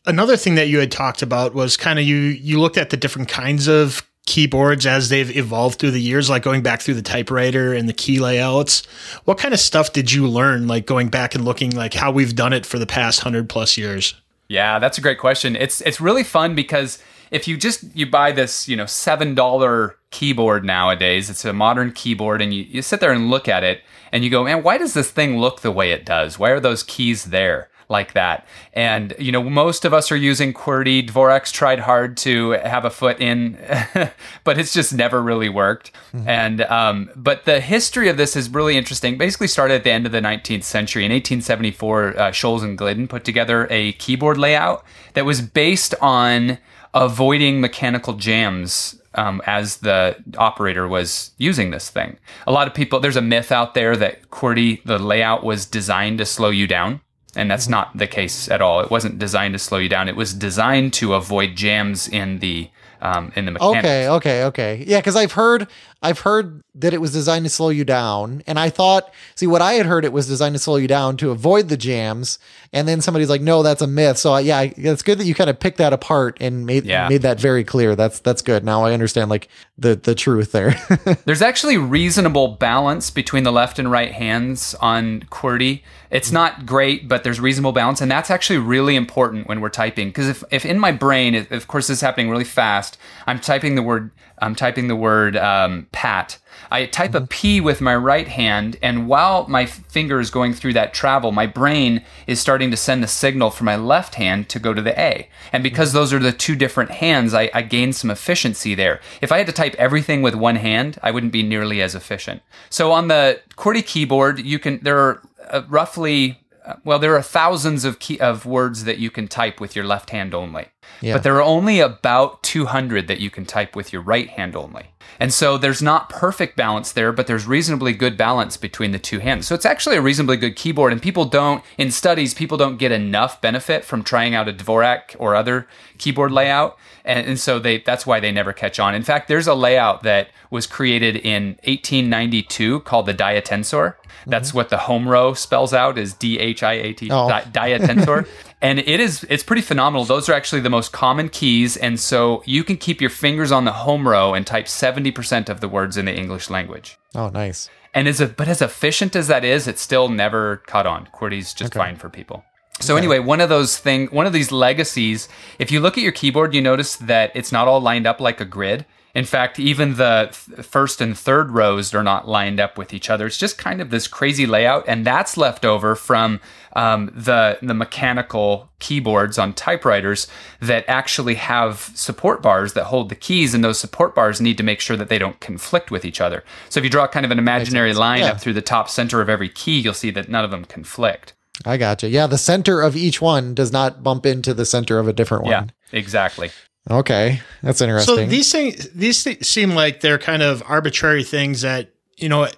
Speaker 2: another thing that you had talked about was kind of you you looked at the different kinds of keyboards as they've evolved through the years, like going back through the typewriter and the key layouts. What kind of stuff did you learn, like going back and looking like how we've done it for the past hundred plus years?
Speaker 3: Yeah, that's a great question. It's it's really fun because if you just you buy this, you know, seven dollar keyboard nowadays, it's a modern keyboard, and you, you sit there and look at it and you go, man, why does this thing look the way it does? Why are those keys there? Like that, and you know, most of us are using QWERTY. Dvorak's tried hard to have a foot in, [LAUGHS] but it's just never really worked. And um, but the history of this is really interesting. Basically, started at the end of the 19th century. In 1874, uh, Sholes and Glidden put together a keyboard layout that was based on avoiding mechanical jams um, as the operator was using this thing. A lot of people, there's a myth out there that QWERTY, the layout was designed to slow you down. And that's not the case at all. It wasn't designed to slow you down. It was designed to avoid jams in the um, in the mechanics.
Speaker 1: Okay, okay, okay. Yeah, because I've heard I've heard that it was designed to slow you down, and I thought, see, what I had heard it was designed to slow you down to avoid the jams, and then somebody's like, no, that's a myth. So I- yeah, I- it's good that you kind of picked that apart and made
Speaker 3: Yeah.
Speaker 1: made that very clear. That's that's good. Now I understand like the the truth there. [LAUGHS]
Speaker 3: There's actually reasonable balance between the left and right hands on QWERTY. It's not great, but there's reasonable balance, and that's actually really important when we're typing. Because if, if in my brain, if- of course, this is happening really fast, I'm typing the word, I'm typing the word um, pat. I type a P with my right hand, and while my finger is going through that travel, my brain is starting to send a signal for my left hand to go to the A. And because those are the two different hands, I, I gain some efficiency there. If I had to type everything with one hand, I wouldn't be nearly as efficient. So on the QWERTY keyboard, you can there are uh, roughly uh, well, there are thousands of key of words that you can type with your left hand only.
Speaker 1: Yeah.
Speaker 3: But there are only about 200 that you can type with your right hand only. And so there's not perfect balance there, but there's reasonably good balance between the two hands. So it's actually a reasonably good keyboard. And people don't, in studies, people don't get enough benefit from trying out a Dvorak or other keyboard layout. And, and so they, that's why they never catch on. In fact, there's a layout that was created in 1892 called the Dhiatensor. That's mm-hmm. what the home row spells out is D H I A T,
Speaker 1: Oh.
Speaker 3: di- Dhiatensor. [LAUGHS] and it is it's pretty phenomenal. Those are actually the most common keys, and so you can keep your fingers on the home row and type 70% of the words in the English language.
Speaker 1: oh, nice.
Speaker 3: And as a, but as efficient as that is, it's still never caught on. QWERTY's just fine for people. So anyway, one of those thing, one of these legacies. If you look at your keyboard, you notice that it's not all lined up like a grid. In fact, even the th- first and third rows are not lined up with each other. It's just kind of this crazy layout, and that's left over from um, the the mechanical keyboards on typewriters that actually have support bars that hold the keys, and those support bars need to make sure that they don't conflict with each other. So if you draw kind of an imaginary line
Speaker 1: Yeah.
Speaker 3: up through the top center of every key, you'll see that none of them conflict.
Speaker 1: I gotcha. Yeah, the center of each one does not bump into the center of a different one.
Speaker 3: Yeah, exactly.
Speaker 1: Okay, that's interesting.
Speaker 2: So these things these things seem like they're kind of arbitrary things that you know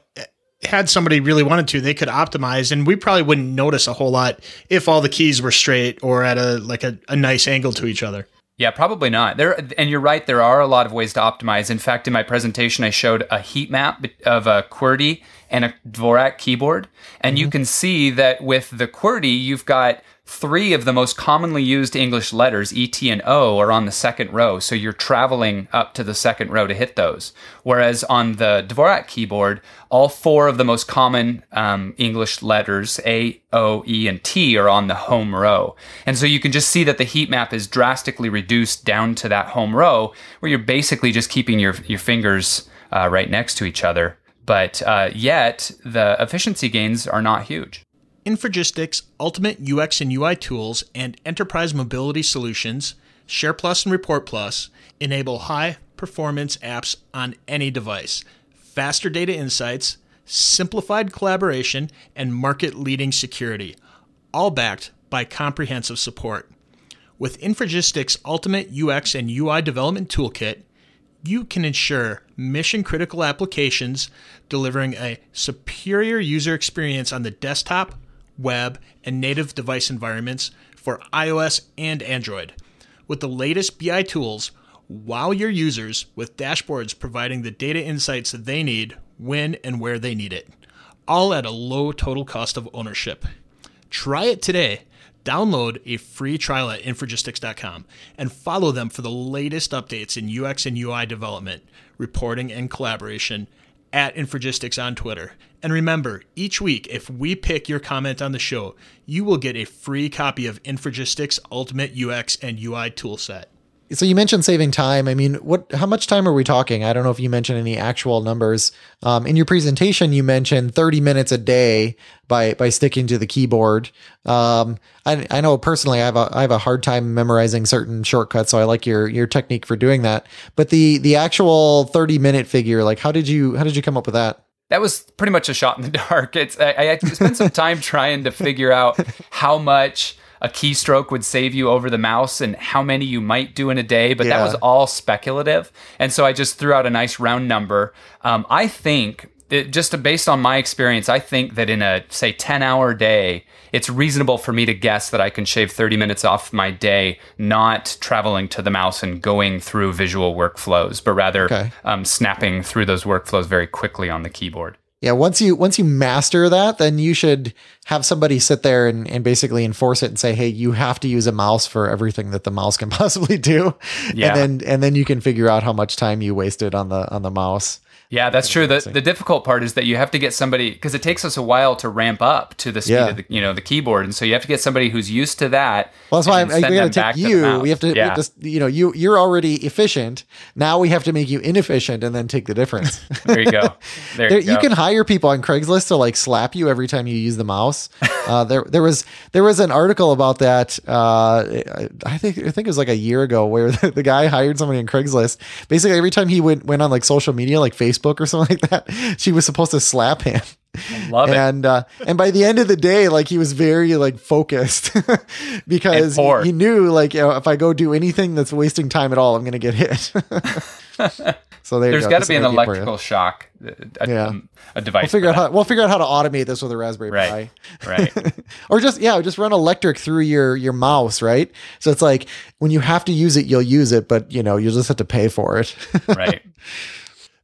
Speaker 2: had somebody really wanted to they could optimize and we probably wouldn't notice a whole lot if all the keys were straight or at a like a, a nice angle to each other
Speaker 3: Yeah, probably not. There, and you're right. There are a lot of ways to optimize. In fact, in my presentation, I showed a heat map of a QWERTY and a Dvorak keyboard, and you mm-hmm. can see that with the QWERTY, you've got three of the most commonly used English letters, E, T, and O, are on the second row. So you're traveling up to the second row to hit those. Whereas on the Dvorak keyboard, all four of the most common um, English letters, A, O, E, and T, are on the home row. And so you can just see that the heat map is drastically reduced down to that home row, where you're basically just keeping your, your fingers uh, right next to each other. But uh, yet, the efficiency gains are not huge.
Speaker 2: Infragistics Ultimate UX and UI tools and enterprise mobility solutions, SharePlus and ReportPlus, enable high performance apps on any device, faster data insights, simplified collaboration, and market leading security, all backed by comprehensive support. With Infragistics Ultimate UX and UI Development Toolkit, you can ensure mission critical applications delivering a superior user experience on the desktop, web, and native device environments for iOS and Android. With the latest BI tools, wow your users with dashboards providing the data insights that they need when and where they need it, all at a low total cost of ownership. Try it today. Download a free trial at Infragistics.com and follow them for the latest updates in UX and UI development, reporting, and collaboration at Infragistics on Twitter. And remember, each week, if we pick your comment on the show, you will get a free copy of Infragistics Ultimate UX and UI toolset.
Speaker 1: so you mentioned saving time. I mean, what? How much time are we talking? I don't know if you mentioned any actual numbers. Um, in your presentation, you mentioned 30 minutes a day by by sticking to the keyboard. Um, I, I know personally, I have a I have a hard time memorizing certain shortcuts, so I like your your technique for doing that. But the the actual 30 minute figure, like, how did you how did you come up with that?
Speaker 3: That was pretty much a shot in the [LAUGHS] dark. It's I, I spent some time trying to figure out how much a keystroke would save you over the mouse and how many you might do in a day, but that was all speculative. And so I just threw out a nice round number. Um, I think it, just based on my experience, I think that in a say 10 hour day, it's reasonable for me to guess that I can shave 30 minutes off my day, not traveling to the mouse and going through visual workflows, but rather
Speaker 1: Okay.
Speaker 3: um, snapping through those workflows very quickly on the keyboard.
Speaker 1: Yeah, once you once you master that, then you should have somebody sit there and, and basically enforce it and say, "Hey, you have to use a mouse for everything that the mouse can [LAUGHS] possibly do."
Speaker 3: Yeah.
Speaker 1: And then and then you can figure out how much time you wasted on the on the mouse.
Speaker 3: Yeah, that's true. The, the difficult part is that you have to get somebody because it takes us a while to ramp up to the speed
Speaker 1: Yeah.
Speaker 3: of the you know the keyboard, and so you have to get somebody who's used to that.
Speaker 1: Well, that's why I'm, I
Speaker 3: send
Speaker 1: got to take you. we have to, we
Speaker 3: yeah,
Speaker 1: you know, you you're already efficient. Now we have to make you inefficient and then take the difference. [LAUGHS]
Speaker 3: there you go. [LAUGHS] There,
Speaker 1: There,
Speaker 3: you go.
Speaker 1: you can hire people on Craigslist to like slap you every time you use the mouse. [LAUGHS] Uh, there, there was there was an article about that. Uh, I think I think it was like a year ago where the, the guy hired somebody on Craigslist. Basically, every time he went went on like social media, like Facebook or something like that, she was supposed to slap him.
Speaker 3: love it.
Speaker 1: and uh, and by the end of the day, like he was very like focused [LAUGHS] because he, he knew like you know, if I go do anything that's wasting time at all, I'm gonna get hit. [LAUGHS] so there
Speaker 3: There's
Speaker 1: go.
Speaker 3: got to be an
Speaker 1: an idea for you.
Speaker 3: electrical shock, a,
Speaker 1: Yeah.
Speaker 3: um, a device.
Speaker 1: We'll figure out how we'll figure out how to automate this with a Raspberry
Speaker 3: Right.
Speaker 1: Pi.
Speaker 3: Right. [LAUGHS]
Speaker 1: or just yeah, just run electric through your your mouse, right? So it's like when you have to use it, you'll use it, but you know, you'll just have to pay for it.
Speaker 3: right.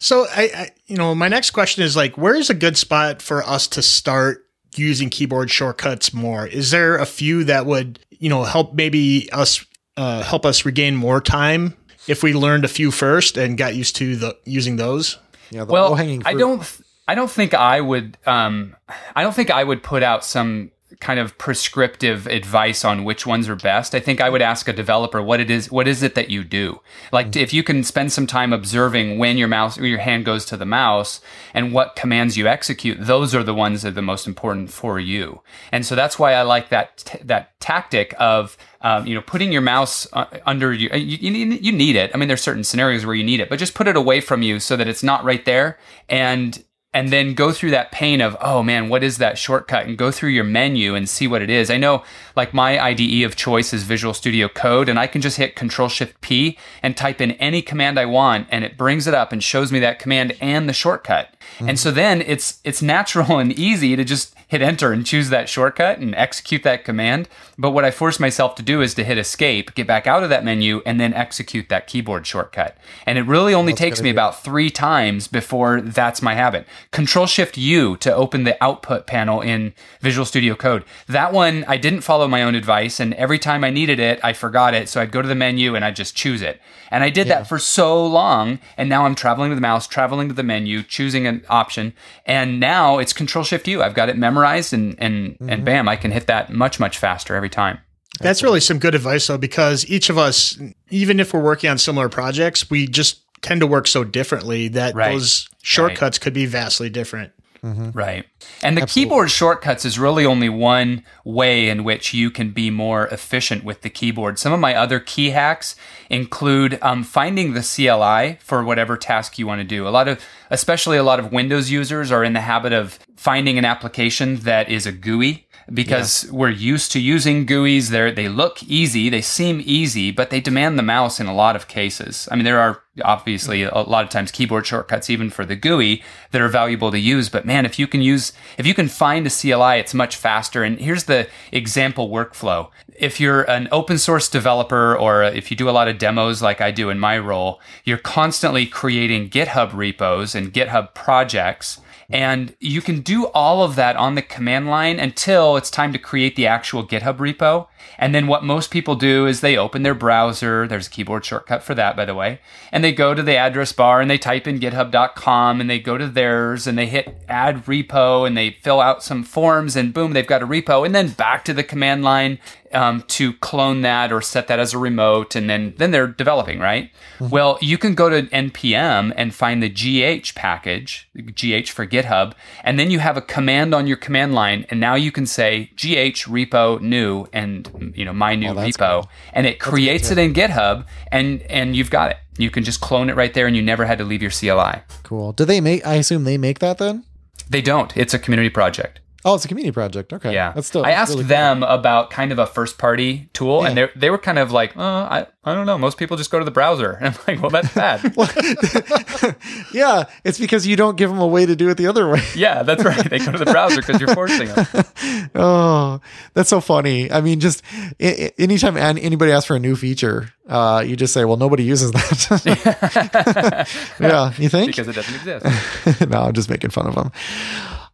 Speaker 2: So I, I you know, my next question is like, where is a good spot for us to start using keyboard shortcuts more? Is there a few that would, you know, help maybe us uh, help us regain more time if we learned a few first and got used to the using those?
Speaker 1: Yeah, the
Speaker 3: well,
Speaker 1: low-hanging
Speaker 3: I don't. I don't think I would. Um, I don't think I would put out some kind of prescriptive advice on which ones are best. I think I would ask a developer what it is. What is it that you do? Like if you can spend some time observing when your mouse or your hand goes to the mouse and what commands you execute. Those are the ones that are the most important for you. And so that's why I like that t- that tactic of um, you know putting your mouse uh, under you, you. You need you need it. I mean, there's certain scenarios where you need it, but just put it away from you so that it's not right there and and then go through that pain of, oh man, what is that shortcut? And go through your menu and see what it is. I know like my IDE of choice is Visual Studio Code, and I can just hit Control Shift P and type in any command I want, and it brings it up and shows me that command and the shortcut. Mm-hmm. And so then it's it's natural [LAUGHS] and easy to just hit enter and choose that shortcut and execute that command. But what I force myself to do is to hit escape, get back out of that menu, and then execute that keyboard shortcut. And it really only takes me about three times before that's my habit. Control Shift U to open the output panel in Visual Studio Code. That one, I didn't follow my own advice, and every time I needed it, I forgot it. So I'd go to the menu and I'd just choose it. And I did yeah. that for so long, and now I'm traveling to the mouse, traveling to the menu, choosing an option, and now it's Control Shift U. I've got it memorized, and and mm-hmm. and bam, I can hit that much much faster every time.
Speaker 2: That's really some good advice, though, because each of us, even if we're working on similar projects, we just tend to work so differently that right. those shortcuts right. could be vastly different.
Speaker 3: Mm-hmm. Right. And the Absolutely. keyboard shortcuts is really only one way in which you can be more efficient with the keyboard. Some of my other key hacks include um, finding the CLI for whatever task you want to do. A lot of, especially a lot of Windows users are in the habit of finding an application that is a GUI because yeah. we're used to using GUIs. They they look easy, they seem easy, but they demand the mouse in a lot of cases. I mean, there are obviously a lot of times keyboard shortcuts even for the GUI that are valuable to use. But man, if you can use if you can find a CLI, it's much faster. And here's the example workflow. If you're an open source developer or if you do a lot of demos like I do in my role, you're constantly creating GitHub repos and GitHub projects and you can do all of that on the command line until it's time to create the actual GitHub repo. And then what most people do is they open their browser. There's a keyboard shortcut for that, by the way. And they go to the address bar and they type in github.com and they go to theirs and they hit add repo and they fill out some forms and boom, they've got a repo. And then back to the command line um, to clone that or set that as a remote, and then then they're developing, right? Mm-hmm. Well, you can go to npm and find the GH package, GH for GitHub, and then you have a command on your command line, and now you can say GH repo new and you know my new oh, repo, and it creates it in GitHub, and and you've got it. You can just clone it right there, and you never had to leave your CLI.
Speaker 1: Cool. Do they make? I assume they make that then.
Speaker 3: They don't. It's a community project.
Speaker 1: Oh, it's a community project. Okay.
Speaker 3: Yeah. That's still. I asked really them cool. about kind of a first party tool, yeah. and they they were kind of like, oh, I I don't know. Most people just go to the browser, [LAUGHS] and I'm like, well, that's bad. [LAUGHS] [LAUGHS]
Speaker 1: yeah, it's because you don't give them a way to do it the other way.
Speaker 3: yeah, that's right. They go to the browser because you're forcing them.
Speaker 1: oh, that's so funny. I mean, just anytime anybody asks for a new feature, uh, you just say, well, nobody uses that. yeah, you think
Speaker 3: because it doesn't exist.
Speaker 1: no, I'm just making fun of them.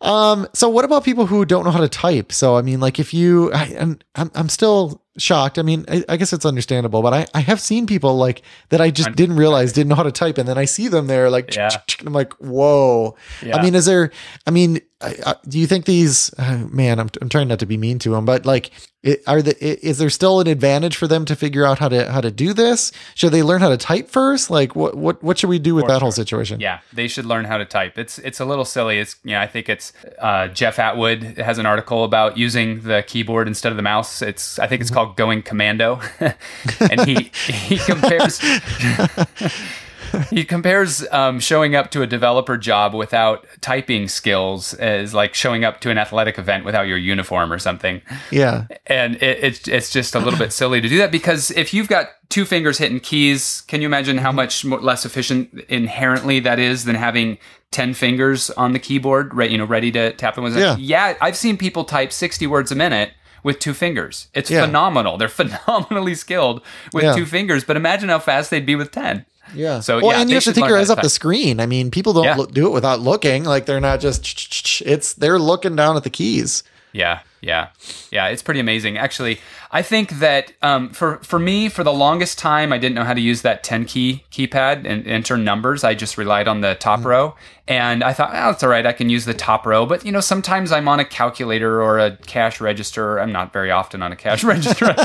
Speaker 1: Um, so what about people who don't know how to type? So I mean, like if you, I, I'm, I'm still shocked. I mean, I, I, guess it's understandable, but I, I have seen people like that I just didn't realize didn't know how to type, and then I see them there like, yeah. I'm like, whoa. Yeah. I mean, is there? I mean, do you think these? Uh, man, I'm, I'm trying not to be mean to them, but like, it, are the is there still an advantage for them to figure out how to how to do this? Should they learn how to type first? Like, what what what should we do with for that sure. whole situation?
Speaker 3: Yeah, they should learn how to type. It's it's a little silly. It's yeah, I think it's uh, Jeff Atwood has an article about using the keyboard instead of the mouse. It's I think it's mm-hmm. called Going Commando, [LAUGHS] and he he compares. [LAUGHS] [LAUGHS] [LAUGHS] he compares um, showing up to a developer job without typing skills as like showing up to an athletic event without your uniform or something.
Speaker 1: Yeah,
Speaker 3: and it, it's it's just a little bit [CLEARS THROAT] silly to do that because if you've got two fingers hitting keys, can you imagine how much more, less efficient inherently that is than having ten fingers on the keyboard, right? You know, ready to tap them. Yeah, yeah. I've seen people type sixty words a minute with two fingers. It's yeah. phenomenal. They're [LAUGHS] phenomenally skilled with yeah. two fingers, but imagine how fast they'd be with 10.
Speaker 1: Yeah. So well, yeah, and you have to take your eyes off the screen. I mean, people don't yeah. look, do it without looking. Like they're not just. It's they're looking down at the keys.
Speaker 3: Yeah, yeah, yeah. It's pretty amazing. Actually, I think that um, for for me, for the longest time, I didn't know how to use that ten key keypad and enter numbers. I just relied on the top mm-hmm. row, and I thought, oh, it's all right. I can use the top row. But you know, sometimes I'm on a calculator or a cash register. I'm not very often on a cash [LAUGHS] register. [LAUGHS]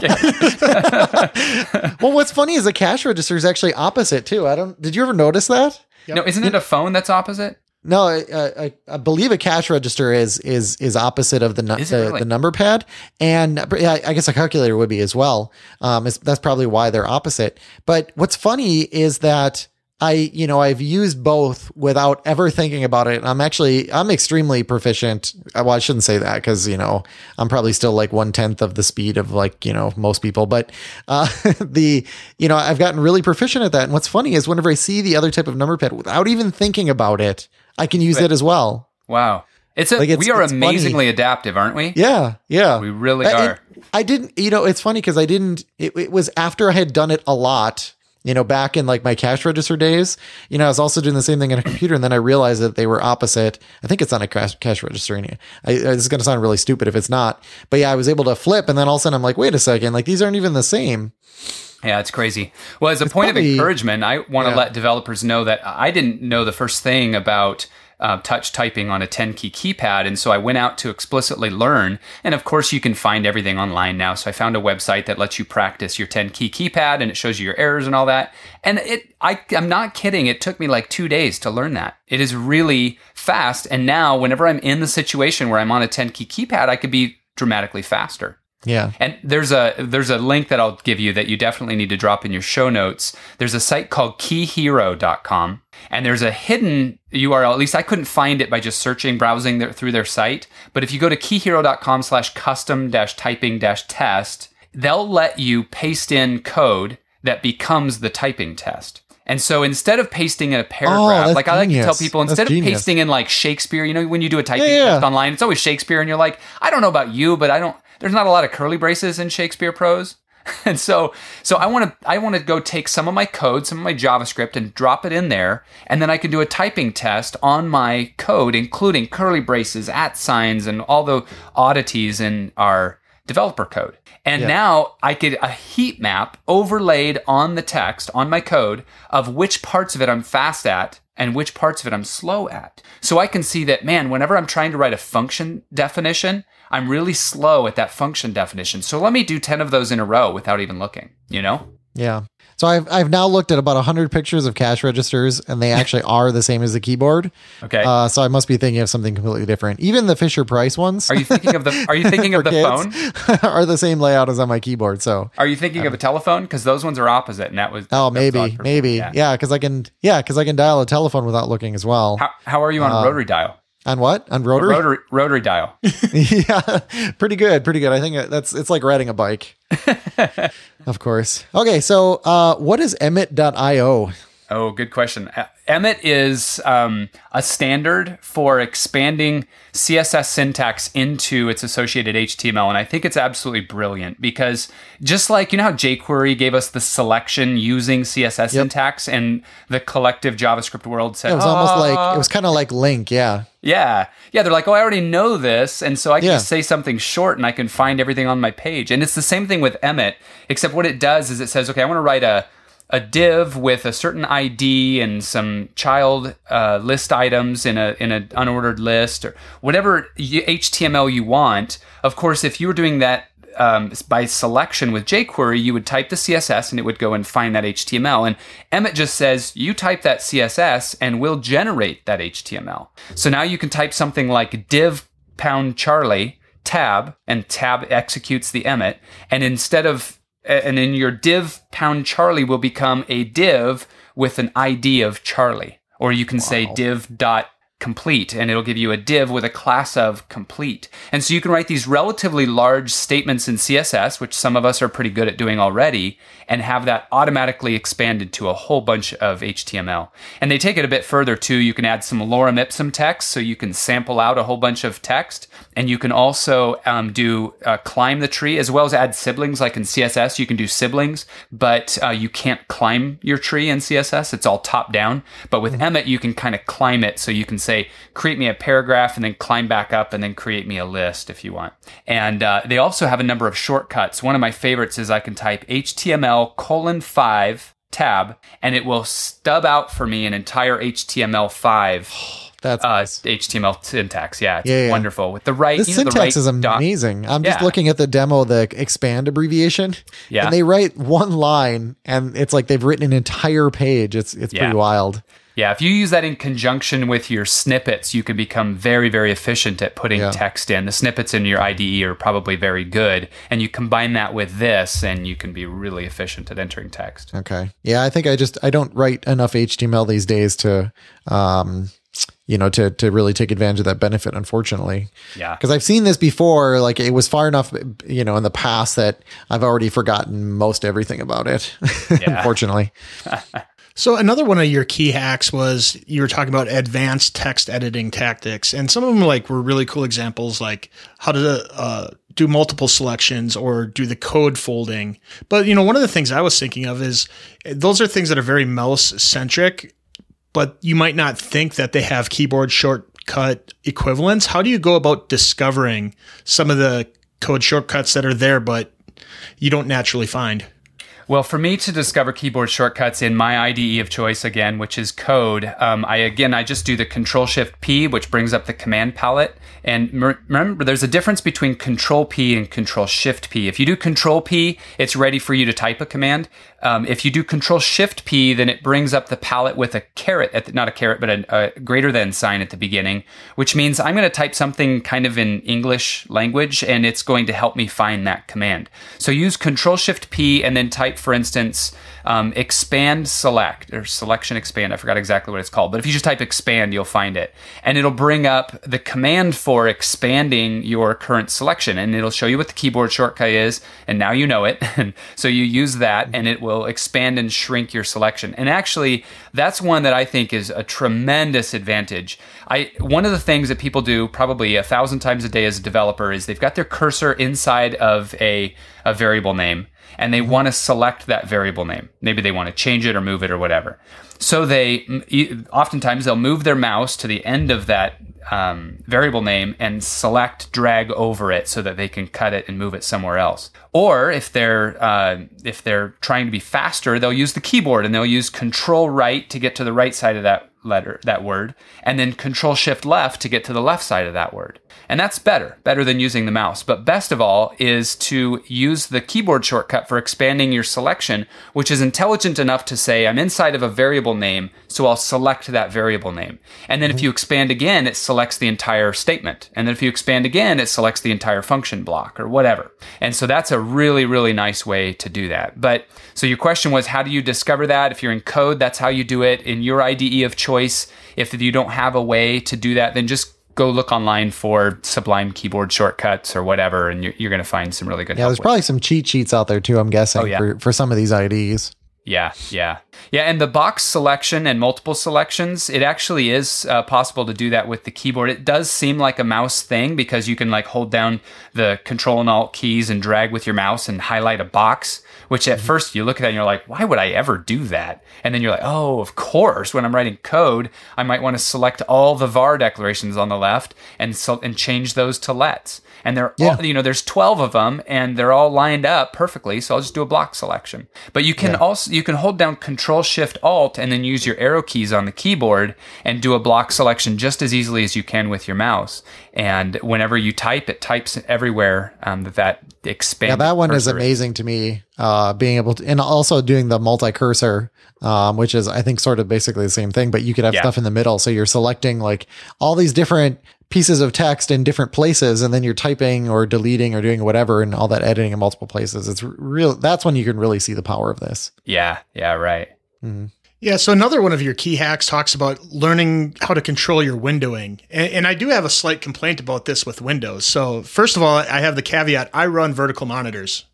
Speaker 1: well, what's funny is the cash register is actually opposite too. I don't. Did you ever notice that?
Speaker 3: Yep. No, isn't it a phone that's opposite?
Speaker 1: No, I, I, I, believe a cash register is is is opposite of the nu- the, really? the, number pad, and yeah, I guess a calculator would be as well. Um, that's probably why they're opposite. But what's funny is that I, you know, I've used both without ever thinking about it. I'm actually, I'm extremely proficient. Well, I shouldn't say that because, you know, I'm probably still like one tenth of the speed of like, you know, most people. But uh, [LAUGHS] the, you know, I've gotten really proficient at that. And what's funny is whenever I see the other type of number pad without even thinking about it, I can use it as well.
Speaker 3: Wow. It's a,
Speaker 1: Like, it's-
Speaker 3: we are
Speaker 1: it's
Speaker 3: amazingly adaptive, aren't we?
Speaker 1: Yeah. Yeah.
Speaker 3: We really
Speaker 1: I-
Speaker 3: are.
Speaker 1: it- I didn't, you know, it's funny because I didn't, it, it was after I had done it a lot, you know, back in like my cash register days, you know, I was also doing the same thing on a computer and then I realized that they were opposite. I think it's on a cash, cash register. And I, I, this is going to sound really stupid if it's not, but yeah, I was able to flip and then all of a sudden I'm like, wait a second, like these aren't even the same.
Speaker 3: Yeah, it's crazy. Well, as a point
Speaker 1: probably-
Speaker 3: of encouragement, I want to
Speaker 1: Yeah.
Speaker 3: let developers know that I didn't know the first thing about uh, touch typing on a 10 key keypad. And so I went out to explicitly learn. And of course, you can find everything online now. So I found a website that lets you practice your 10 key keypad and it shows you your errors and all that. And it, I, I'm not kidding. It took me like two days to learn that. It is really fast. And now, whenever I'm in the situation where I'm on a 10 key keypad, I could be dramatically faster.
Speaker 1: Yeah.
Speaker 3: And there's a there's a link that I'll give you that you definitely need to drop in your show notes. There's a site called keyhero.com and there's a hidden URL. At least I couldn't find it by just searching browsing their, through their site, but if you go to keyhero.com slash custom dash typing dash test, they'll let you paste in code that becomes the typing test. And so instead of pasting in a paragraph,
Speaker 1: that's
Speaker 3: like I like to tell people, instead of pasting in like Shakespeare, you know, when you do a typing
Speaker 1: Yeah, yeah.
Speaker 3: test online, it's always Shakespeare, and you're like, I don't know about you, but I don't. There's not a lot of curly braces in Shakespeare prose, [LAUGHS] and so so I want to I want to go take some of my code, some of my JavaScript, and drop it in there, and then I can do a typing test on my code, including curly braces, at signs, and all the oddities in our developer code. And
Speaker 1: Yeah.
Speaker 3: now I get a heat map overlaid on the text on my code of which parts of it I'm fast at and which parts of it I'm slow at. So I can see that, man, whenever I'm trying to write a function definition, I'm really slow at that function definition. So let me do 10 of those in a row without even looking, you know?
Speaker 1: Yeah. So I've, I've now looked at about 100 pictures of cash registers and they actually [LAUGHS] are the same as the keyboard.
Speaker 3: Okay.
Speaker 1: Uh, so I must be thinking of something completely different. Even the Fisher Price ones
Speaker 3: are you thinking of the Are you thinking of the [LAUGHS] phone? [LAUGHS]
Speaker 1: are the same layout as on my keyboard. So
Speaker 3: Are you thinking of a telephone? Because those ones are opposite, and that was
Speaker 1: Oh,
Speaker 3: that was
Speaker 1: maybe,
Speaker 3: me.
Speaker 1: maybe,
Speaker 3: Yeah.
Speaker 1: yeah, because I can, yeah, because I can dial a telephone without looking as well.
Speaker 3: How, how are you on
Speaker 1: Uh,
Speaker 3: a rotary dial?
Speaker 1: On what? On rotary?
Speaker 3: rotary rotary dial. [LAUGHS] [LAUGHS]
Speaker 1: yeah, pretty good, pretty good. I think that's it's like riding a bike. [LAUGHS] of course. Okay, so uh, what is Emmet.io?
Speaker 3: Oh, good question. Emmet is um, a standard for expanding CSS syntax into its associated HTML. And I think it's absolutely brilliant because just like, you know how jQuery gave us the selection using CSS syntax and the collective JavaScript world said,
Speaker 1: It was almost
Speaker 3: "Ah."
Speaker 1: like it was kind of like LINQ, yeah.
Speaker 3: Yeah. Yeah. They're like, oh, I already know this. And so I can
Speaker 1: Yeah.
Speaker 3: just say something short and I can find everything on my page. And it's the same thing with Emmet, except what it does is it says, okay, I want to write a, a div with a certain ID and some child uh, list items in a in an unordered list or whatever HTML you want. Of course, if you were doing that um, by selection with jQuery, you would type the CSS and it would go and find that HTML. And Emmet just says, you type that CSS and we'll generate that HTML. So now you can type something like div pound Charlie tab and tab executes the Emmet. And instead of, and in your div pound Charlie will become a div with an ID of Charlie. Or you can say div dot complete and it'll give you a div with a class of complete. And so you can write these relatively large statements in CSS, which some of us are pretty good at doing already, and have that automatically expanded to a whole bunch of HTML. And they take it a bit further too. You can add some lorem ipsum text, so you can sample out a whole bunch of text, and you can also um, do uh, climb the tree as well as add siblings. Like in CSS, you can do siblings, but uh, you can't climb your tree in CSS. It's all top down. But with Emmet, you can kind of climb it, so you can say, create me a paragraph, and then climb back up, and then create me a list if you want. And uh, they also have a number of shortcuts. One of my favorites is I can type HTML colon five tab, and it will stub out for me an entire HTML5 [SIGHS]
Speaker 1: That's
Speaker 3: uh,
Speaker 1: nice.
Speaker 3: HTML syntax. Yeah, it's
Speaker 1: Yeah, yeah.
Speaker 3: wonderful with the right.
Speaker 1: The
Speaker 3: you know, the
Speaker 1: syntax
Speaker 3: right
Speaker 1: is
Speaker 3: doc-
Speaker 1: amazing. I'm just
Speaker 3: Yeah.
Speaker 1: looking at the demo, the expand abbreviation.
Speaker 3: Yeah.
Speaker 1: And they write one line and it's like they've written an entire page. It's it's pretty wild.
Speaker 3: Yeah, if you use that in conjunction with your snippets, you can become very, very efficient at putting
Speaker 1: Yeah.
Speaker 3: text in. The snippets in your IDE are probably very good, and you combine that with this, and you can be really efficient at entering text.
Speaker 1: Okay. Yeah, I think I just I don't write enough HTML these days to um you know to to really take advantage of that benefit unfortunately.
Speaker 3: Yeah.
Speaker 1: Cuz I've seen this before like it was far enough you know in the past that I've already forgotten most everything about it. [LAUGHS]
Speaker 3: Yeah.
Speaker 1: unfortunately. [LAUGHS]
Speaker 2: So another one of your key hacks was you were talking about advanced text editing tactics, and some of them like were really cool examples, like how to uh, do multiple selections or do the code folding. But you know, one of the things I was thinking of is those are things that are very mouse centric, but you might not think that they have keyboard shortcut equivalents. How do you go about discovering some of the code shortcuts that are there, but you don't naturally find?
Speaker 3: Well, for me to discover keyboard shortcuts in my IDE of choice again, which is code, um, I again I just do the Control Shift P, which brings up the command palette. And remember, there's a difference between Control P and Control Shift P. If you do Control P, it's ready for you to type a command. Um, if you do Control Shift P, then it brings up the palette with a caret, at the, not a caret, but a, a greater than sign at the beginning, which means I'm going to type something kind of in English language, and it's going to help me find that command. So use Control Shift P and then type, for instance, um, expand select or selection expand. I forgot exactly what it's called, but if you just type expand, you'll find it, and it'll bring up the command for expanding your current selection, and it'll show you what the keyboard shortcut is, and now you know it. And [LAUGHS] so you use that, and it will expand and shrink your selection. And actually, that's one that I think is a tremendous advantage. I one of the things that people do probably a thousand times a day as a developer is they've got their cursor inside of a, a variable name and they want to select that variable name. Maybe they want to change it or move it or whatever. So they oftentimes they'll move their mouse to the end of that um, variable name and select drag over it so that they can cut it and move it somewhere else. Or if they're uh, if they're trying to be faster, they'll use the keyboard and they'll use Control right to get to the right side of that letter that word and then control shift left to get to the left side of that word and that's better better than using the mouse. But best of all is to use the keyboard shortcut for expanding your selection which is intelligent enough to say i'm inside of a variable name so i'll select that variable name. And then if mm-hmm. you expand again it selects the entire statement. And then if you expand again it selects the entire function block or whatever. And so that's a really really nice way to do that. But so your question was how do you discover that? If you're in code that's how you do it. In your ide of choice if you don't have a way to do that, then just go look online for Sublime keyboard shortcuts or whatever, and you're, you're going to find some really good.
Speaker 1: Yeah, there's
Speaker 3: with
Speaker 1: probably some cheat sheets out there too. I'm guessing
Speaker 3: Oh, yeah.
Speaker 1: for for some of these IDs.
Speaker 3: Yeah, yeah, yeah. And the box selection and multiple selections, it actually is uh, possible to do that with the keyboard. It does seem like a mouse thing because you can like hold down the Control and Alt keys and drag with your mouse and highlight a box. Which at first you look at that and you're like, why would I ever do that? And then you're like, oh, of course. When I'm writing code, I might want to select all the var declarations on the left and so, and change those to lets. And they're
Speaker 1: Yeah.
Speaker 3: all, you know, there's 12 of them and they're all lined up perfectly. So I'll just do a block selection. But you can also, you can hold down control shift alt and then use your arrow keys on the keyboard and do a block selection just as easily as you can with your mouse. And whenever you type, it types everywhere um, that that expands.
Speaker 1: Yeah, that one is amazing to me. Uh, being able to, and also doing the multi cursor, um, which is I think sort of basically the same thing, but you could have
Speaker 3: Yeah.
Speaker 1: stuff in the middle, so you're selecting like all these different pieces of text in different places, and then you're typing or deleting or doing whatever, and all that editing in multiple places. It's real. That's when you can really see the power of this.
Speaker 3: Yeah, yeah, right. mm-hmm.
Speaker 2: Yeah, so another one of your key hacks talks about learning how to control your windowing. And, and I do have a slight complaint about this with Windows. So, first of all, I have the caveat I run vertical monitors.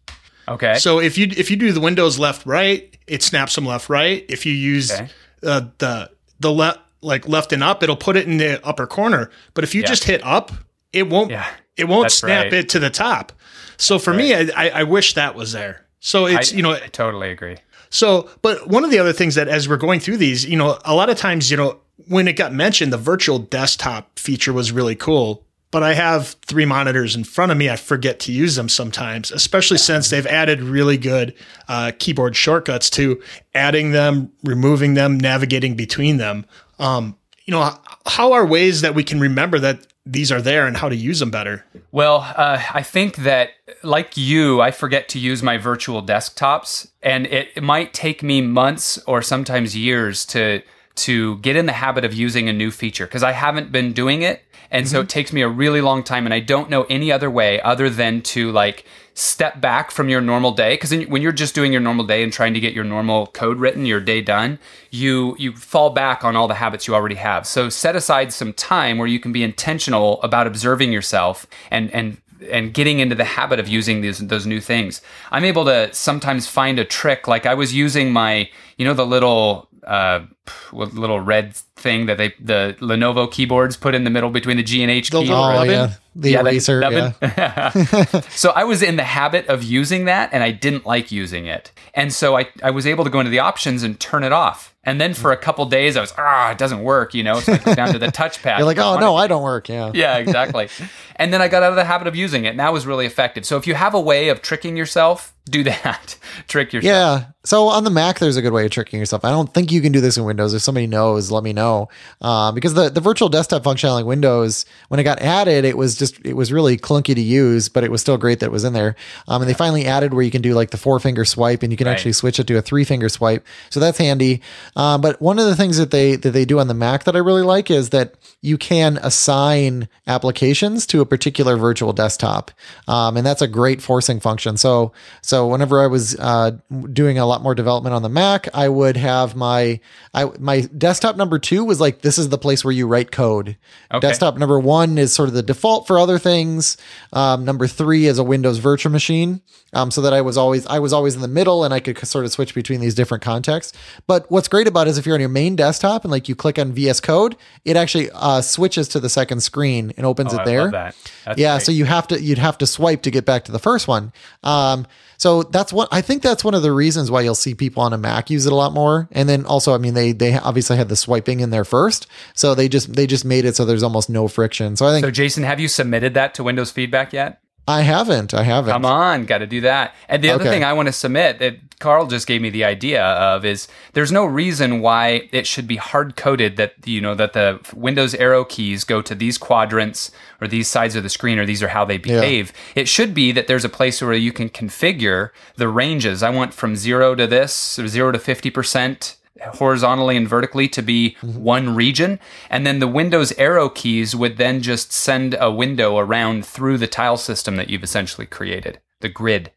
Speaker 3: Okay.
Speaker 2: So, if you if you do the Windows left right, it snaps them left right. If you use
Speaker 3: Okay.
Speaker 2: uh, the the left like left and up, it'll put it in the upper corner. But if you
Speaker 3: Yeah.
Speaker 2: just hit up, it won't
Speaker 3: Yeah,
Speaker 2: it won't
Speaker 3: that's
Speaker 2: snap
Speaker 3: right.
Speaker 2: it to the top. So for me, I, I, I wish that was there. So it's
Speaker 3: I,
Speaker 2: you know
Speaker 3: I totally agree.
Speaker 2: so, but one of the other things that as we're going through these, you know, a lot of times, you know, when it got mentioned, the virtual desktop feature was really cool. But I have three monitors in front of me. I forget to use them sometimes, especially since they've added really good uh, keyboard shortcuts to adding them, removing them, navigating between them. Um, you know, how are ways that we can remember that these are there and how to use them better?
Speaker 3: Well, uh, I think that, like you, I forget to use my virtual desktops, and it, it might take me months or sometimes years to to get in the habit of using a new feature because I haven't been doing it. And so it takes me a really long time and I don't know any other way other than to like step back from your normal day because when you're just doing your normal day and trying to get your normal code written, your day done, you you fall back on all the habits you already have. So set aside some time where you can be intentional about observing yourself and and and getting into the habit of using these those new things. I'm able to sometimes find a trick like I was using my you know the little uh, little red thing that they the Lenovo keyboards put in the middle between the G and H
Speaker 2: The
Speaker 3: key.
Speaker 1: Oh yeah, the
Speaker 3: Yeah,
Speaker 1: eraser. yeah. [LAUGHS] [LAUGHS]
Speaker 3: so I was in the habit of using that and I didn't like using it. And so I, I was able to go into the options and turn it off. And then for a couple days I was, ah, it doesn't work, you know, so I go down to the [LAUGHS] touchpad.
Speaker 1: You're like, oh no, I don't work. Yeah.
Speaker 3: yeah, exactly. and then I got out of the habit of using it, and that was really effective. So if you have a way of tricking yourself, do that. Trick yourself.
Speaker 1: Yeah. So on the Mac, there's a good way of tricking yourself. I don't think you can do this in Windows. If somebody knows, let me know. Um, because the, the virtual desktop functionality in Windows, when it got added, it was just it was really clunky to use, but it was still great that it was in there. Um, and they finally added where you can do like the four finger swipe, and you can
Speaker 3: Right.
Speaker 1: actually switch it to a three finger swipe. So that's handy. Um, but one of the things that they that they do on the Mac that I really like is that you can assign applications to a particular virtual desktop, um, and that's a great forcing function. So so whenever I was uh, doing a lot more development on the Mac, I would have my I my desktop number two was like this is the place where you write code.
Speaker 3: Okay.
Speaker 1: Desktop number one is sort of the default for other things. Um, number three is a Windows virtual machine, um, so that I was always I was always in the middle and I could sort of switch between these different contexts. But what's great about it is if you're on your main desktop and like you click on VS Code, it actually uh, switches to the second screen and opens
Speaker 3: Oh,
Speaker 1: it
Speaker 3: I
Speaker 1: there.
Speaker 3: that.
Speaker 1: Yeah,
Speaker 3: great.
Speaker 1: so you have to you'd have to swipe to get back to the first one. Um, so that's what I think that's one of the reasons why you'll see people on a Mac use it a lot more. And then also, I mean, they they obviously had the swiping in there first, so they just they just made it so there's almost no friction. So I think
Speaker 3: So Jason, have you submitted that to Windows Feedback yet?
Speaker 1: I haven't, I haven't.
Speaker 3: Come on, got to do that. And the other
Speaker 1: Okay.
Speaker 3: thing I want to submit that Carl just gave me the idea of is there's no reason why it should be hard coded that you know that the Windows arrow keys go to these quadrants or these sides of the screen or these are how they behave. It should be that there's a place where you can configure the ranges. I want from 0 to this, or 0 to 50% horizontally and vertically to be one region. And then the Windows arrow keys would then just send a window around through the tile system that you've essentially created, the grid.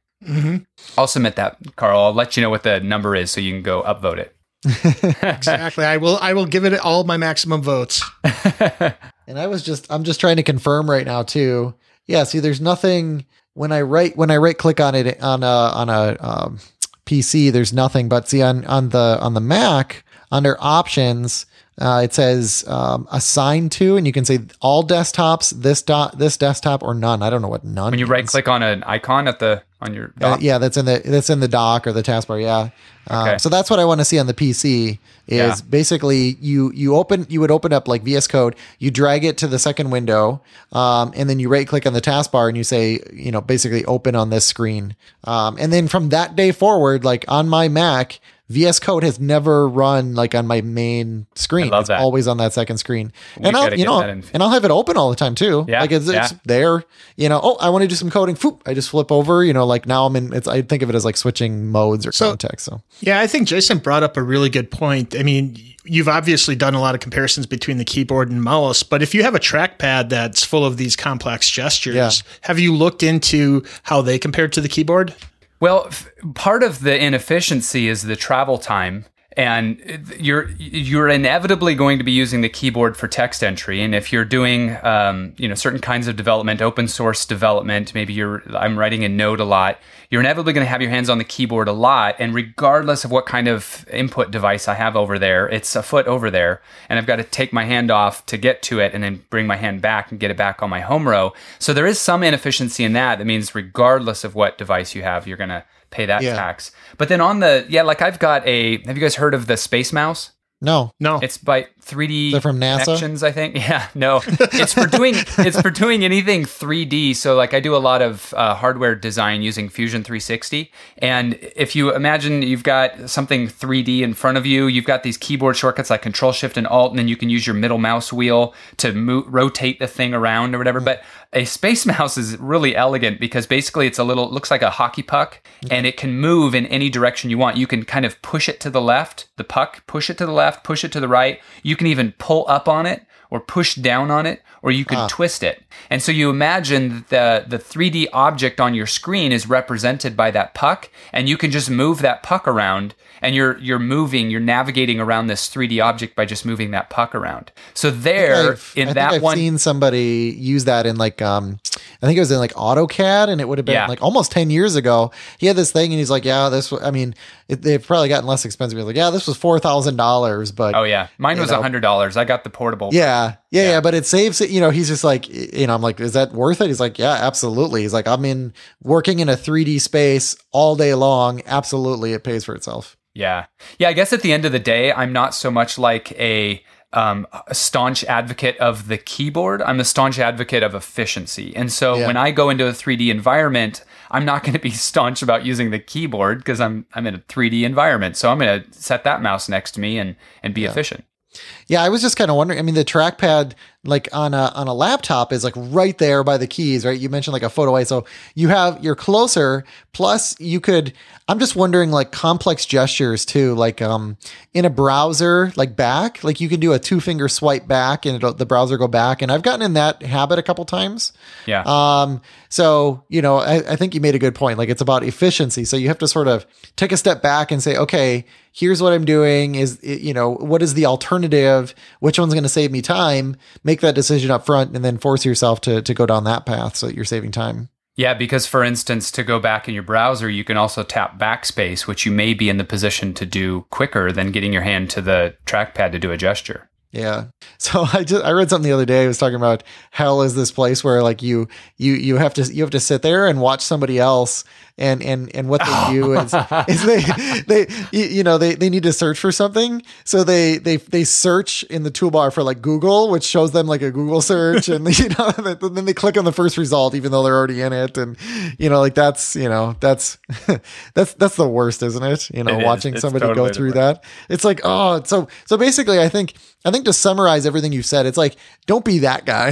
Speaker 3: I'll submit that, Carl. I'll let you know what the number is so you can go upvote it. [LAUGHS] [LAUGHS]
Speaker 2: Exactly. I will. I will give it all my maximum votes. [LAUGHS]
Speaker 1: And I was just I'm just trying to confirm right now too. Yeah, see there's nothing when I right when I right click on it on a on a um, PC there's nothing but see on on the on the Mac under options uh, it says um, assign to and you can say all desktops this dot this desktop or none. I don't know what none
Speaker 3: When you right click on an icon at the on your
Speaker 1: Uh, yeah, that's in the that's in the dock or the taskbar. Yeah. Um,
Speaker 3: Okay.
Speaker 1: so that's what I want to see on the PC. Is
Speaker 3: Yeah.
Speaker 1: basically you you open you would open up like VS Code, you drag it to the second window, um, and then you right click on the taskbar and you say you know basically open on this screen, um, and then from that day forward, like on my Mac. VS Code has never run like on my main screen.
Speaker 3: love
Speaker 1: it's
Speaker 3: that.
Speaker 1: always on that second screen,
Speaker 3: We
Speaker 1: and I'll you know, and I'll have it open all the time too.
Speaker 3: Yeah,
Speaker 1: like it's, it's
Speaker 3: yeah.
Speaker 1: there. You know, oh, I want to do some coding. Foop, I just flip over. You know, like now I'm in. It's I think of it as like switching modes or
Speaker 2: So-
Speaker 1: context. So
Speaker 2: Yeah, I think Jason brought up a really good point. I mean, you've obviously done a lot of comparisons between the keyboard and mouse, but if you have a trackpad that's full of these complex gestures,
Speaker 1: Yeah.
Speaker 2: have you looked into how they compare to the keyboard?
Speaker 3: Well, f- part of the inefficiency is the travel time. And you're you're inevitably going to be using the keyboard for text entry, and if you're doing um, you know certain kinds of development, open source development, maybe you're I'm writing in Node a lot. You're inevitably going to have your hands on the keyboard a lot, and regardless of what kind of input device I have over there, it's a foot over there, and I've got to take my hand off to get to it, and then bring my hand back and get it back on my home row. So there is some inefficiency in that. That means regardless of what device you have, you're going to pay that
Speaker 1: Yeah.
Speaker 3: tax. But then on the yeah, like I've got a. Have you guys heard of the Space Mouse?
Speaker 1: no,
Speaker 2: No.
Speaker 3: It's by 3D
Speaker 1: They're from NASA?
Speaker 3: connections, I think. [LAUGHS] Yeah, no, it's for doing it's for doing anything 3D. So like I do a lot of uh, hardware design using Fusion 360, and if you imagine you've got something 3D in front of you, you've got these keyboard shortcuts like Control Shift and Alt, and then you can use your middle mouse wheel to mo- rotate the thing around or whatever. But a space [LAUGHS] mouse is really elegant because basically it's a little it looks like a hockey puck and it can move in any direction you want. You can kind of push it to the left, the puck, push it to the left, push it to the right. You can even pull up on it or push down on it or you can ah. twist it. And so you imagine the the 3D object on your screen is represented by that puck and you can just move that puck around and you're you're moving, you're navigating around this 3D object by just moving that puck around. So there in
Speaker 1: I
Speaker 3: that
Speaker 1: I've
Speaker 3: one
Speaker 1: seen somebody use that in like um I think it was in like AutoCAD and it would have been
Speaker 3: Yeah.
Speaker 1: like almost 10 years ago. He had this thing and he's like, yeah, this I mean, it, they've probably gotten less expensive. He's like, yeah, this was $4,000, but
Speaker 3: Oh yeah. Mine was a hundred dollars. I got the portable.
Speaker 1: yeah, yeah, yeah, but it saves it. You know, he's just like, you know, I'm like, is that worth it? He's like, yeah, absolutely. He's like, I'm in working in a 3D space all day long. Absolutely. It pays for itself.
Speaker 3: Yeah. Yeah. I guess at the end of the day, I'm not so much like a, um, a staunch advocate of the keyboard. I'm a staunch advocate of efficiency. And so
Speaker 1: Yeah.
Speaker 3: when I go into a 3D environment, I'm not going to be [LAUGHS] staunch about using the keyboard because I'm I'm in a 3D environment. So I'm going to set that mouse next to me and and be efficient.
Speaker 1: Yeah, I was just kind of wondering. I mean, the trackpad, like on a on a laptop, is like right there by the keys, right? You mentioned like a photo ISO. You have you're closer. Plus, you could. I'm just wondering, like complex gestures too, like um in a browser, like back, like you can do a two finger swipe back, and the browser go back. And I've gotten in that habit a couple times.
Speaker 3: Yeah.
Speaker 1: Um, so you know, I, I think you made a good point. Like it's about efficiency. So you have to sort of take a step back and say, okay, here's what I'm doing. Is you know, what is the alternative? Which one's going to save me time? Make that decision up front, and then force yourself to to go down that path so that you're saving time.
Speaker 3: Yeah, because for instance, to go back in your browser, you can also tap backspace, which you may be in the position to do quicker than getting your hand to the trackpad to do a gesture.
Speaker 1: Yeah. [LAUGHS] So I just I read something the other day. I was talking about hell is this place where like you you you have to you have to sit there and watch somebody else and and and what they do oh. is, is they [LAUGHS] they you know they they need to search for something so they they they search in the toolbar for like Google which shows them like a Google search and [LAUGHS] you know then they click on the first result even though they're already in it and you know like that's you know that's [LAUGHS] that's that's the worst isn't it you know
Speaker 3: It
Speaker 1: watching somebody
Speaker 3: totally
Speaker 1: go through
Speaker 3: worst.
Speaker 1: that it's like oh so so basically I think I think to summarize everything you said, it's like don't be that guy.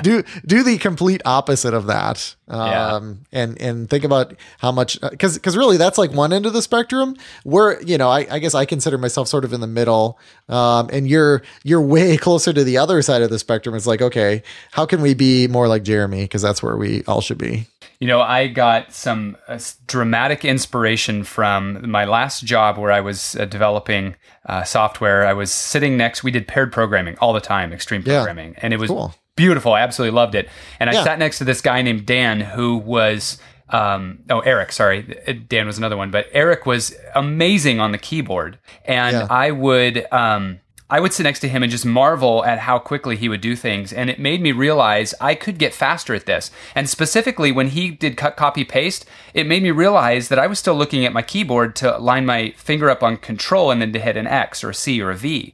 Speaker 1: do do the complete opposite of that.
Speaker 3: Yeah.
Speaker 1: Um, and and think about how much because because really that's like one end of the spectrum. Where you know I, I guess I consider myself sort of in the middle. Um, and you're you're way [LAUGHS] closer to the other side of the spectrum. It's like okay, how can we be more like Jeremy? Because that's where we all should be.
Speaker 3: You know, I got some uh, dramatic inspiration from my last job where I was uh, developing uh, software. I was sitting next, we did paired programming all the time, extreme
Speaker 1: Yeah.
Speaker 3: programming, and it was
Speaker 1: Cool.
Speaker 3: Beautiful. I absolutely loved it. And I
Speaker 1: Yeah.
Speaker 3: sat next to this guy named Dan who was. Um, oh, Eric, sorry. Dan was another one, but Eric was amazing on the keyboard. And
Speaker 1: Yeah.
Speaker 3: I would, um, I would sit next to him and just marvel at how quickly he would do things. And it made me realize I could get faster at this. And specifically, when he did cut, copy, paste, it made me realize that I was still looking at my keyboard to line my finger up on control and then to hit an X or a C or a V.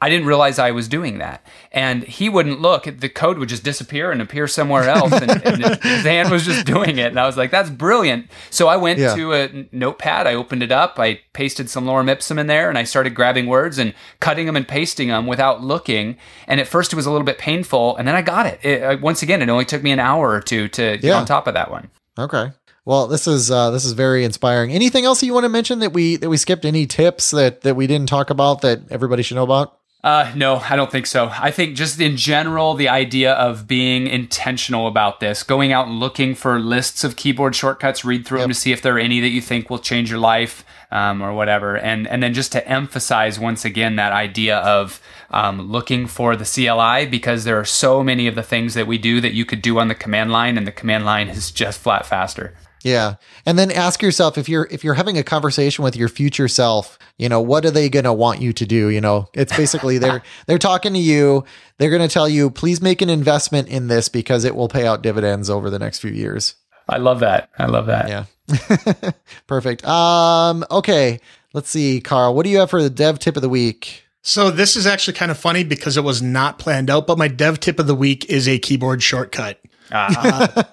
Speaker 3: I didn't realize I was doing that. And he wouldn't look, the code would just disappear and appear somewhere else. And, and [LAUGHS] his, hand was just doing it. And I was like, that's brilliant. So I went
Speaker 1: Yeah.
Speaker 3: to a notepad, I opened it up, I pasted some lorem ipsum in there, and I started grabbing words and cutting them and pasting them without looking. And at first it was a little bit painful. And then I got it. it once again, it only took me an hour or two to get
Speaker 1: Yeah.
Speaker 3: on top of that one.
Speaker 1: Okay. Well, this is uh, this is very inspiring. Anything else you want to mention that we that we skipped? Any tips that that we didn't talk about that everybody should know about?
Speaker 3: Uh, no, I don't think so. I think just in general, the idea of being intentional about this, going out and looking for lists of keyboard shortcuts, read through them to see if there are any that you think will change your life um, or whatever, and and then just to emphasize once again that idea of um, looking for the CLI because there are so many of the things that we do that you could do on the command line, and the command line is just flat faster.
Speaker 1: Yeah. And then ask yourself if you're if you're having a conversation with your future self, you know, what are they going to want you to do, you know? It's basically [LAUGHS] they're they're talking to you, they're going to tell you, "Please make an investment in this because it will pay out dividends over the next few years."
Speaker 3: I love that. I love that.
Speaker 1: Yeah. [LAUGHS] Perfect. Um okay, let's see, Carl, what do you have for the dev tip of the week?
Speaker 2: So this is actually kind of funny because it was not planned out, but my dev tip of the week is a keyboard shortcut. [LAUGHS] Uh,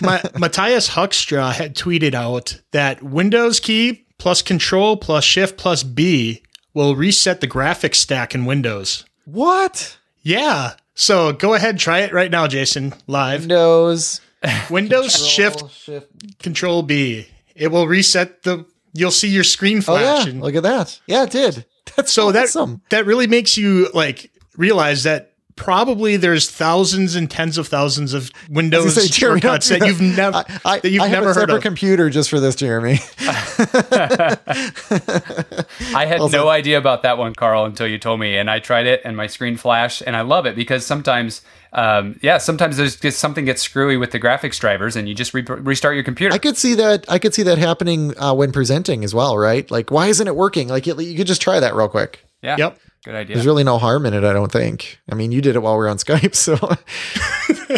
Speaker 2: my, Matthias Huckstra had tweeted out that Windows key plus Control plus Shift plus B will reset the graphics stack in Windows.
Speaker 1: What?
Speaker 2: Yeah. So go ahead, try it right now, Jason, live.
Speaker 1: Windows
Speaker 2: Windows Shift
Speaker 1: shift.
Speaker 2: Control B. It will reset the. You'll see your screen flash.
Speaker 1: Oh yeah,
Speaker 2: and-
Speaker 1: look at that. Yeah, it did. [LAUGHS] That's
Speaker 2: so that
Speaker 1: awesome.
Speaker 2: that really makes you like realize that probably there's thousands and tens of thousands of Windows
Speaker 1: say, Jeremy,
Speaker 2: shortcuts that [LAUGHS] you've never
Speaker 1: I, I,
Speaker 2: that you've
Speaker 1: I have
Speaker 2: never
Speaker 1: a
Speaker 2: heard
Speaker 1: separate
Speaker 2: of.
Speaker 1: computer just for this, Jeremy. [LAUGHS] [LAUGHS]
Speaker 3: I had no idea about that one, Carl, until you told me, and I tried it, and my screen flashed, and I love it because sometimes, um, yeah, sometimes there's just something gets screwy with the graphics drivers, and you just re- restart your computer.
Speaker 1: I could see that. I could see that happening uh, when presenting as well, right? Like, why isn't it working? Like, you, you could just try that real quick.
Speaker 3: yeah,
Speaker 2: Yep.
Speaker 3: Good idea.
Speaker 1: There's really no harm in it, I don't think. I mean, you did it while we are on Skype, [LAUGHS] so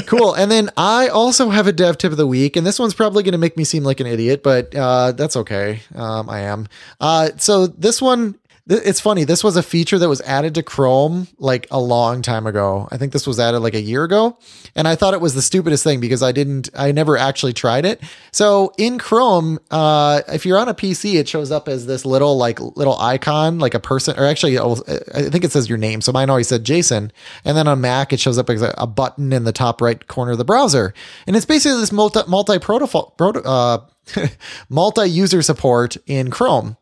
Speaker 1: [LAUGHS] cool. And then I also have a dev tip of the week, and this one's probably going to make me seem like an idiot, but uh, that's okay. Um, I am. Uh, so this one. It's funny. This was a feature that was added to Chrome like a long time ago. I think this was added like a year ago. And I thought it was the stupidest thing because I didn't, I never actually tried it. So in Chrome, uh, if you're on a PC, it shows up as this little, like, little icon, like a person, or actually, I think it says your name. So mine always said Jason. And then on Mac, it shows up as a, button in the top right corner of the browser. And it's basically this multi, multi protocol, uh, [LAUGHS] multi user support in Chrome.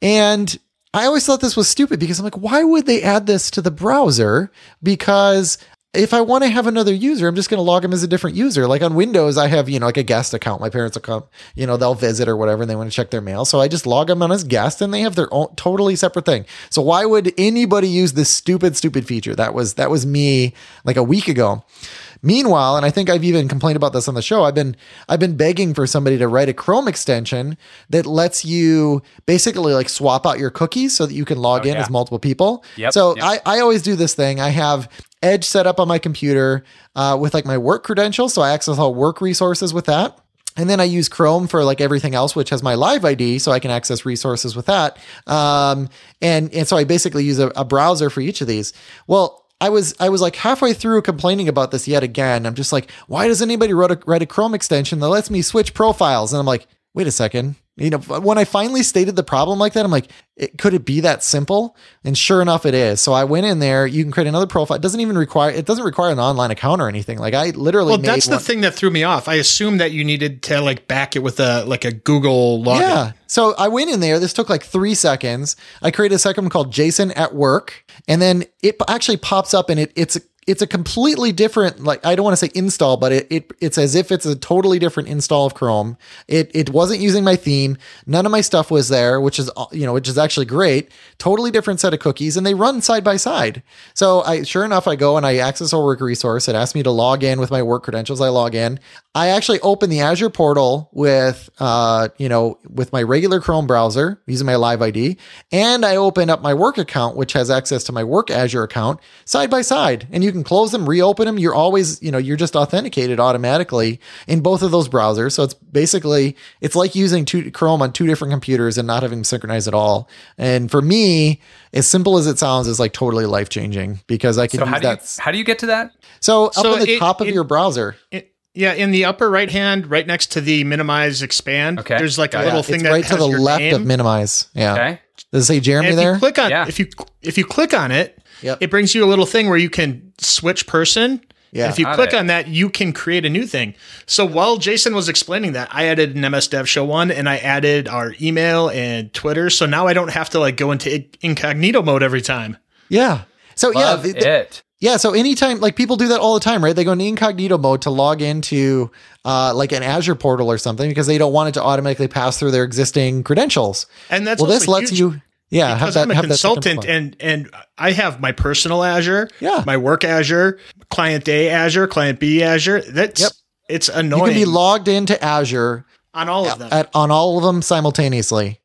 Speaker 1: And I always thought this was stupid because I'm like, why would they add this to the browser? Because if I want to have another user, I'm just going to log them as a different user. Like on Windows, I have, you know, like a guest account. My parents will come, you know, they'll visit or whatever and they want to check their mail. So I just log them on as guest and they have their own totally separate thing. So why would anybody use this stupid, stupid feature? That was, that was me like a week ago. Meanwhile, and I think I've even complained about this on the show, I've been I've been begging for somebody to write a Chrome extension that lets you basically like swap out your cookies so that you can log oh, in
Speaker 3: yeah.
Speaker 1: as multiple people.
Speaker 3: Yep,
Speaker 1: so
Speaker 3: yep.
Speaker 1: I, I always do this thing. I have Edge set up on my computer uh, with like my work credentials, so I access all work resources with that. And then I use Chrome for like everything else, which has my live ID, so I can access resources with that. Um, and and so I basically use a, a browser for each of these. Well, I was I was like halfway through complaining about this yet again. I'm just like, why does anybody write a, write a Chrome extension that lets me switch profiles? And I'm like, wait a second. You know, when I finally stated the problem like that, I'm like, it, could it be that simple? And sure enough, it is. So I went in there. You can create another profile. It doesn't even require. It doesn't require an online account or anything. Like I literally.
Speaker 2: Well, that's the thing that threw me off. I assumed that you needed to like back it with a like a Google login.
Speaker 1: Yeah. So I went in there. This took like three seconds. I created a second one called Jason at Work, and then it actually pops up, and it it's it's a completely different like I don't want to say install, but it, it it's as if it's a totally different install of Chrome. It it wasn't using my theme. None of my stuff was there, which is you know which is actually great. Totally different set of cookies, and they run side by side. So I sure enough I go and I access a work resource. It asks me to log in with my work credentials. I log in. I actually open the Azure portal with uh you know with my regular Chrome browser using my Live ID, and I open up my work account which has access to my work Azure account side by side, and you can close them, reopen them. You're always, you know, you're just authenticated automatically in both of those browsers. So it's basically, it's like using two, Chrome on two different computers and not having them synchronized at all. And for me, as simple as it sounds, is like totally life changing because I can
Speaker 3: so
Speaker 1: use
Speaker 3: how do you
Speaker 1: that.
Speaker 3: how do you get to that?
Speaker 1: so up
Speaker 2: So
Speaker 1: on the
Speaker 2: it-
Speaker 1: top of
Speaker 2: it-
Speaker 1: your browser,
Speaker 2: It- yeah, in the upper right hand, right next to the minimize expand,
Speaker 3: Okay,
Speaker 2: there's like a
Speaker 3: got it.
Speaker 2: little
Speaker 1: it's
Speaker 2: thing that
Speaker 1: right to the
Speaker 2: your
Speaker 1: left
Speaker 2: name.
Speaker 1: of minimize. Yeah.
Speaker 3: Okay.
Speaker 1: Does it say Jeremy
Speaker 2: if
Speaker 1: there?
Speaker 2: you click on
Speaker 3: Yeah.
Speaker 2: if you if you click on it,
Speaker 1: Yep.
Speaker 2: it brings you a little thing where you can switch person.
Speaker 1: Yeah.
Speaker 2: If you
Speaker 3: Got
Speaker 2: click
Speaker 3: it.
Speaker 2: on that, you can create a new thing. So while Jason was explaining that, I added an MS Dev Show one, and I added our email and Twitter. So now I don't have to like go into incognito mode every time.
Speaker 1: yeah. So yeah,
Speaker 3: Love
Speaker 1: the- the-
Speaker 3: it.
Speaker 1: Yeah, so anytime like people do that all the time, right? They go into incognito mode to log into uh, like an Azure portal or something because they don't want it to automatically pass through their existing credentials.
Speaker 2: And that's
Speaker 1: well, this lets
Speaker 2: huge
Speaker 1: you, yeah, have
Speaker 2: because
Speaker 1: that.
Speaker 2: I'm a consultant and and I have my personal Azure,
Speaker 1: Yeah.
Speaker 2: my work Azure, client A Azure, client B Azure. That's
Speaker 1: Yep.
Speaker 2: it's annoying.
Speaker 1: you can be logged into Azure
Speaker 2: on all of them.
Speaker 1: at, on all of them simultaneously.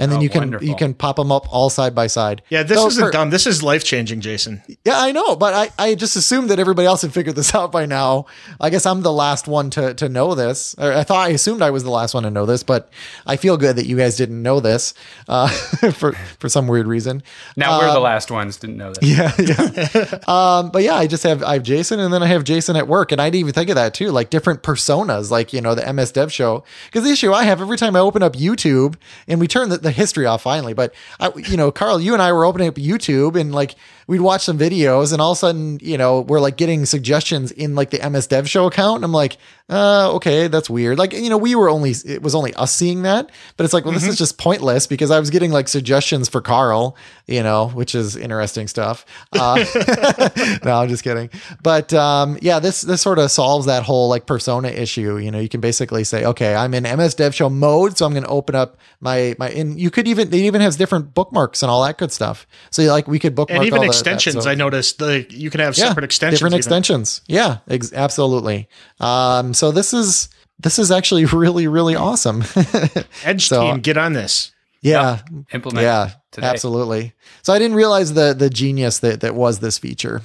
Speaker 1: And then
Speaker 3: Oh,
Speaker 1: you can
Speaker 3: wonderful.
Speaker 1: you can pop them up all side by side.
Speaker 2: Yeah, this
Speaker 1: So
Speaker 2: isn't
Speaker 1: for-
Speaker 2: dumb. This is life changing, Jason.
Speaker 1: Yeah, I know, but I, I just assumed that everybody else had figured this [LAUGHS] out by now. I guess I'm the last one to to know this. Or I thought I assumed I was the last one to know this, but I feel good that you guys didn't know this uh, [LAUGHS] for for some weird reason.
Speaker 3: Now we're the last ones didn't know that.
Speaker 1: Yeah, yeah. [LAUGHS] um, but yeah, I just have I have Jason, and then I have Jason at work, and I didn't even think of that too, like different personas, like you know the MS Dev Show. Because the issue I have every time I open up YouTube, and we turn the, the history off finally, but I, you know, Carl, you and I were opening up YouTube, and like we'd watch some videos, and all of a sudden, you know, we're like getting suggestions in like the MS Dev Show account, and I'm like, uh, okay, that's weird. Like you know, we were only it was only us seeing that, but it's like, well, this is just pointless because I was getting like suggestions for Carl, you know, which is interesting stuff. Uh, [LAUGHS] [LAUGHS] no, I'm just kidding. But um, yeah, this this sort of solves that whole like persona issue. You know, you can basically say, okay, I'm in MS Dev Show mode, so I'm going to open up my my. And you could even they even has different bookmarks and all that good stuff. So like we could bookmark all the-
Speaker 2: extensions.
Speaker 1: so-
Speaker 2: I noticed the you can have separate extensions.
Speaker 1: Different
Speaker 2: even.
Speaker 1: extensions. Yeah, ex- absolutely. Um, so this is this is actually [LAUGHS] really really awesome. [LAUGHS]
Speaker 2: Edge
Speaker 1: So-
Speaker 2: team, get on this.
Speaker 1: yeah,
Speaker 3: Implement
Speaker 1: yeah,
Speaker 3: today.
Speaker 1: absolutely. So I didn't realize the the genius that that was this feature.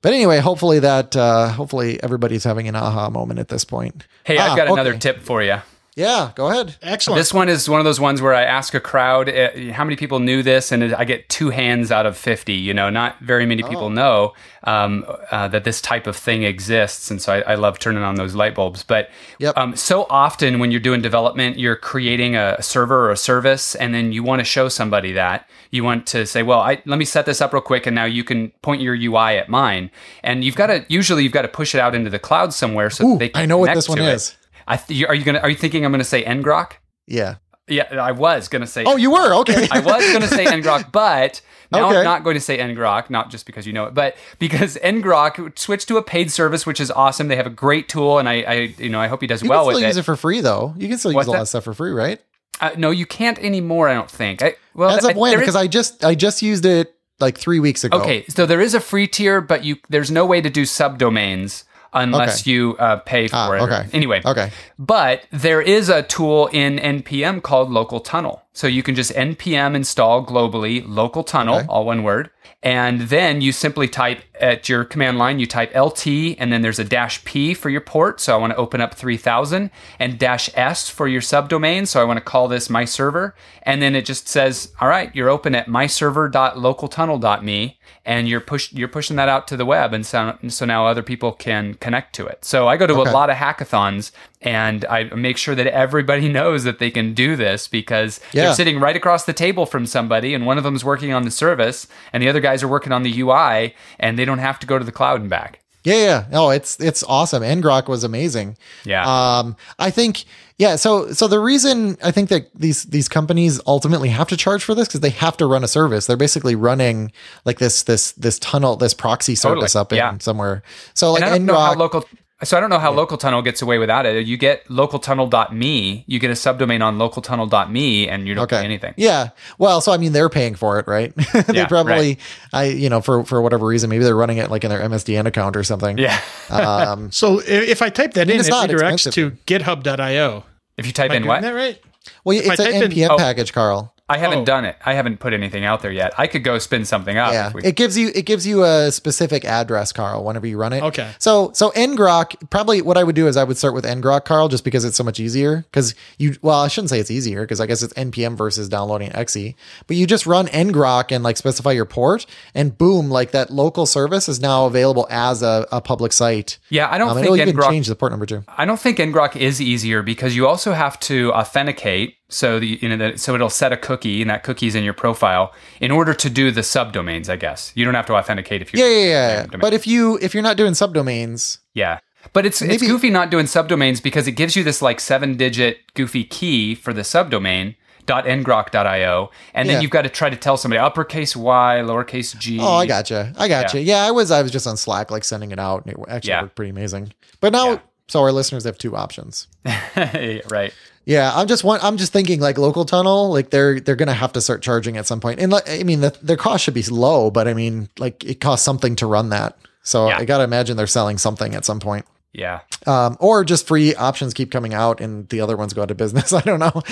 Speaker 1: But anyway, hopefully that uh, hopefully everybody's having an aha moment at this point.
Speaker 3: Hey,
Speaker 1: Ah,
Speaker 3: I've got another tip for you.
Speaker 1: Yeah, go ahead.
Speaker 2: Excellent.
Speaker 3: This one is one of those ones where I ask a crowd uh, how many people knew this, and I get two hands out of 50. You know, not very many
Speaker 1: Oh.
Speaker 3: people know um, uh, that this type of thing exists. And so I, I love turning on those light bulbs. But
Speaker 1: Yep.
Speaker 3: um, so often when you're doing development, you're creating a server or a service, and then you want to show somebody that. You want to say, well, I, let me set this up real quick, and now you can point your UI at mine. And you've got to, usually, you've got to push it out into the cloud somewhere so
Speaker 1: Ooh,
Speaker 3: they can
Speaker 1: I know what
Speaker 3: connect
Speaker 1: this one is.
Speaker 3: it. Th- are you gonna? Are you thinking I'm gonna say ngrok?
Speaker 1: Yeah.
Speaker 3: Yeah, I was gonna say.
Speaker 1: Oh, you were okay.
Speaker 3: I was gonna say [LAUGHS] ngrok, but now
Speaker 1: Okay.
Speaker 3: I'm not going to say ngrok, not just because you know it, but because ngrok switched to a paid service, which is awesome. They have a great tool, and I, I you know, I hope he does well with it.
Speaker 1: You
Speaker 3: well
Speaker 1: can use
Speaker 3: it.
Speaker 1: for free though. You can still
Speaker 3: What's
Speaker 1: use a lot of stuff for free, right?
Speaker 3: Uh, no, you can't anymore. I don't think. I, well,
Speaker 1: As
Speaker 3: I-
Speaker 1: of when?
Speaker 3: there is-
Speaker 1: Because I just I just used it like three weeks ago.
Speaker 3: Okay, so there is a free tier, but you there's no way to do subdomains unless
Speaker 1: Okay.
Speaker 3: you uh, pay for
Speaker 1: Ah,
Speaker 3: it.
Speaker 1: okay.
Speaker 3: Anyway,
Speaker 1: Okay.
Speaker 3: But there is a tool in npm called local tunnel. So you can just npm install globally local tunnel,
Speaker 1: Okay.
Speaker 3: all one word. And then you simply type at your command line, you type LT, and then there's a dash P for your port. So I want to open up 3000 and dash S for your subdomain. So I want to call this my server. And then it just says, all right, you're open at myserver.localtunnel.me and you're push you're pushing that out to the web. And so, so now other people can connect to it. So I go to
Speaker 1: Okay.
Speaker 3: a lot of hackathons and I make sure that everybody [LAUGHS] knows that they can do this because
Speaker 1: Yeah.
Speaker 3: They're sitting right across the table from somebody and one of them's working on the service and the other guys are working on the UI and they don't have to go to the cloud and back.
Speaker 1: Yeah, yeah. No, it's it's awesome. ngrok was amazing.
Speaker 3: Yeah.
Speaker 1: Um, I think yeah. So so the reason I think that these these companies ultimately have to charge for this because they have to run a service. They're basically running like this this this tunnel this proxy service
Speaker 3: Totally,
Speaker 1: up in
Speaker 3: yeah.
Speaker 1: somewhere. So like
Speaker 3: and I don't know how local so I don't know how local tunnel gets away without it. You get localtunnel.me, you get a subdomain on localtunnel.me and you don't pay anything.
Speaker 1: Yeah. Well, so I mean, they're paying for it, right? [LAUGHS] they
Speaker 3: Yeah,
Speaker 1: probably, I, you know, for for whatever reason, maybe they're running it like in their MSDN account or something.
Speaker 3: Yeah.
Speaker 1: Um, [LAUGHS]
Speaker 2: So if I type that in,
Speaker 1: it's
Speaker 2: it
Speaker 1: not
Speaker 2: redirects to. GitHub.io.
Speaker 3: If you type
Speaker 2: Am
Speaker 3: in
Speaker 2: doing
Speaker 3: what?
Speaker 2: that right?
Speaker 1: well, it's
Speaker 2: I
Speaker 1: an
Speaker 2: type in-
Speaker 1: npm
Speaker 3: Oh.
Speaker 1: package, Carl.
Speaker 3: I haven't
Speaker 2: Oh.
Speaker 3: done it. I haven't put anything out there yet. I could go spin something up.
Speaker 1: Yeah,
Speaker 3: we-
Speaker 1: it gives you it gives you a specific address, Carl. Whenever you run it.
Speaker 2: Okay.
Speaker 1: So so ngrok probably what I would do is I would start with ngrok, Carl, just because it's so much easier. Because you well, I shouldn't say it's easier because I guess it's npm versus downloading exe. But you just run ngrok and like specify your port, and boom, like that local service is now available as a, a public site.
Speaker 3: yeah, I don't
Speaker 1: Um,
Speaker 3: think
Speaker 1: it'll even
Speaker 3: ngrok
Speaker 1: change the port number too.
Speaker 3: I don't think ngrok is easier because you also have to authenticate. So the you know the, so it'll set a cookie and that cookie's in your profile in order to do the subdomains. I guess you don't have to authenticate if you
Speaker 1: Yeah, yeah, yeah. But if you if you're not doing subdomains,
Speaker 3: yeah. But it's it's goofy not doing subdomains because it gives you this like seven digit goofy key for the subdomain dot .ngrok.io and then
Speaker 1: Yeah.
Speaker 3: you've got to try to tell somebody uppercase y lowercase g
Speaker 1: Oh, I gotcha. I gotcha. Yeah. I was I was just on Slack like sending it out and it actually
Speaker 3: Yeah.
Speaker 1: worked pretty amazing. But now
Speaker 3: Yeah.
Speaker 1: so our listeners have two options. [LAUGHS]
Speaker 3: right
Speaker 1: Yeah, I'm just one I'm just thinking like local tunnel, like they're they're going to have to start charging at some point. And like, I mean the, their cost should be low, but I mean like it costs something to run that. So
Speaker 3: Yeah.
Speaker 1: I got to imagine they're selling something at some point.
Speaker 3: Yeah.
Speaker 1: Um, or just free options keep coming out and the other ones go out of business. [LAUGHS] I don't know.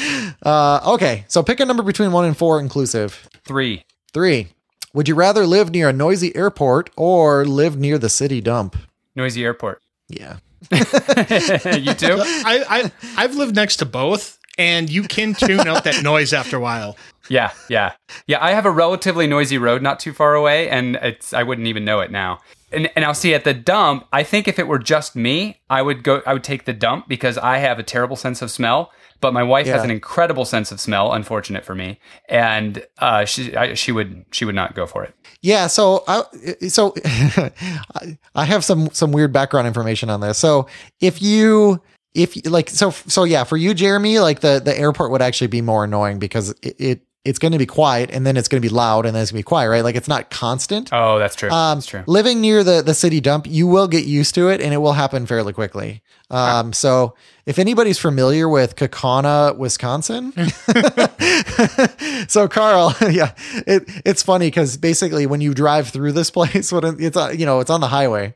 Speaker 1: Uh, okay, so pick a number between one and four inclusive.
Speaker 3: Three.
Speaker 1: Three. Would you rather live near a noisy airport or live near the city dump?
Speaker 3: Noisy airport.
Speaker 1: Yeah. [LAUGHS]
Speaker 3: you too?
Speaker 2: I, I I've lived next to both, and you can tune out that noise after a while.
Speaker 3: Yeah, yeah. Yeah, I have a relatively noisy road not too far away and it's I wouldn't even know it now. And and I'll see at the dump, I think if it were just me, I would go I would take the dump because I have a terrible sense of smell, but my wife has an incredible sense of smell, unfortunate for me. And uh she I, she would she would not go for it.
Speaker 1: Yeah, so I so I- [LAUGHS] I have some some weird background information on this. So if you if like so so yeah, for you Jeremy, like the the airport would actually be more annoying because it, it it's going to be quiet and then it's going to be loud and then it's going to be quiet, right? Like it's not constant.
Speaker 3: Oh, that's true.
Speaker 1: Um,
Speaker 3: that's true.
Speaker 1: living near the, the city dump, you will get used to it and it will happen fairly quickly. Um, so if anybody's familiar with Kaukauna, Wisconsin, [LAUGHS] so Carl, [LAUGHS] yeah, it, it's funny because basically when you drive through this [LAUGHS] place, when it's, uh, you know, it's on the highway.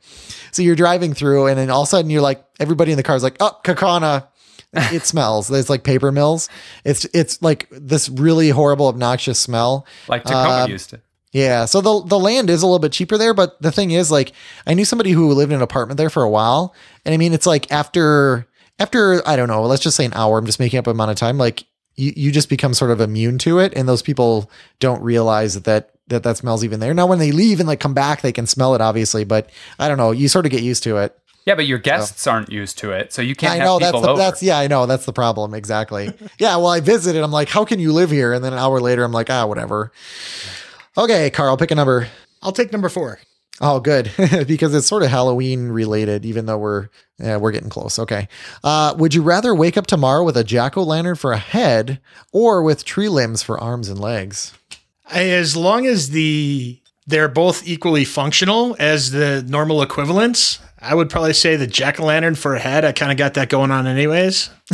Speaker 1: So you're driving through and then all of a sudden you're like, everybody in the car is like, oh, Kaukauna. [LAUGHS] it smells. There's like paper mills. It's it's like this really horrible, obnoxious smell.
Speaker 3: Like Tacoma
Speaker 1: um,
Speaker 3: used to.
Speaker 1: Yeah, so the the land is a little bit cheaper there, but the thing is, like, I knew somebody who lived in an apartment there for a while, and I mean, it's like after after I don't know, let's just say an hour. I'm just making up an amount of time. Like, you you just become sort of immune to it, and those people don't realize that that that smells even there. Now, when they leave and like come back, they can smell it, obviously, but I don't know. You sort of get used to it.
Speaker 3: Yeah, but your guests aren't used to it, so you can't
Speaker 1: I
Speaker 3: have
Speaker 1: know that's
Speaker 3: people
Speaker 1: the,
Speaker 3: over.
Speaker 1: that's yeah, I know that's the problem exactly. [LAUGHS] yeah, well, I visited. I'm like, how can you live here? And then an hour later, I'm like, ah, whatever. Okay, Carl, pick a number.
Speaker 2: I'll take number four.
Speaker 1: Oh, good, [LAUGHS] because it's sort of Halloween related, even though we're yeah, we're getting close. Okay, uh, would you rather wake up tomorrow with a jack o' lantern for a head or with tree limbs for arms and legs?
Speaker 2: As long as the they're both equally functional as the normal equivalents, I would probably say the jack o' lantern for a head. I kind of got that going on, anyways. [LAUGHS]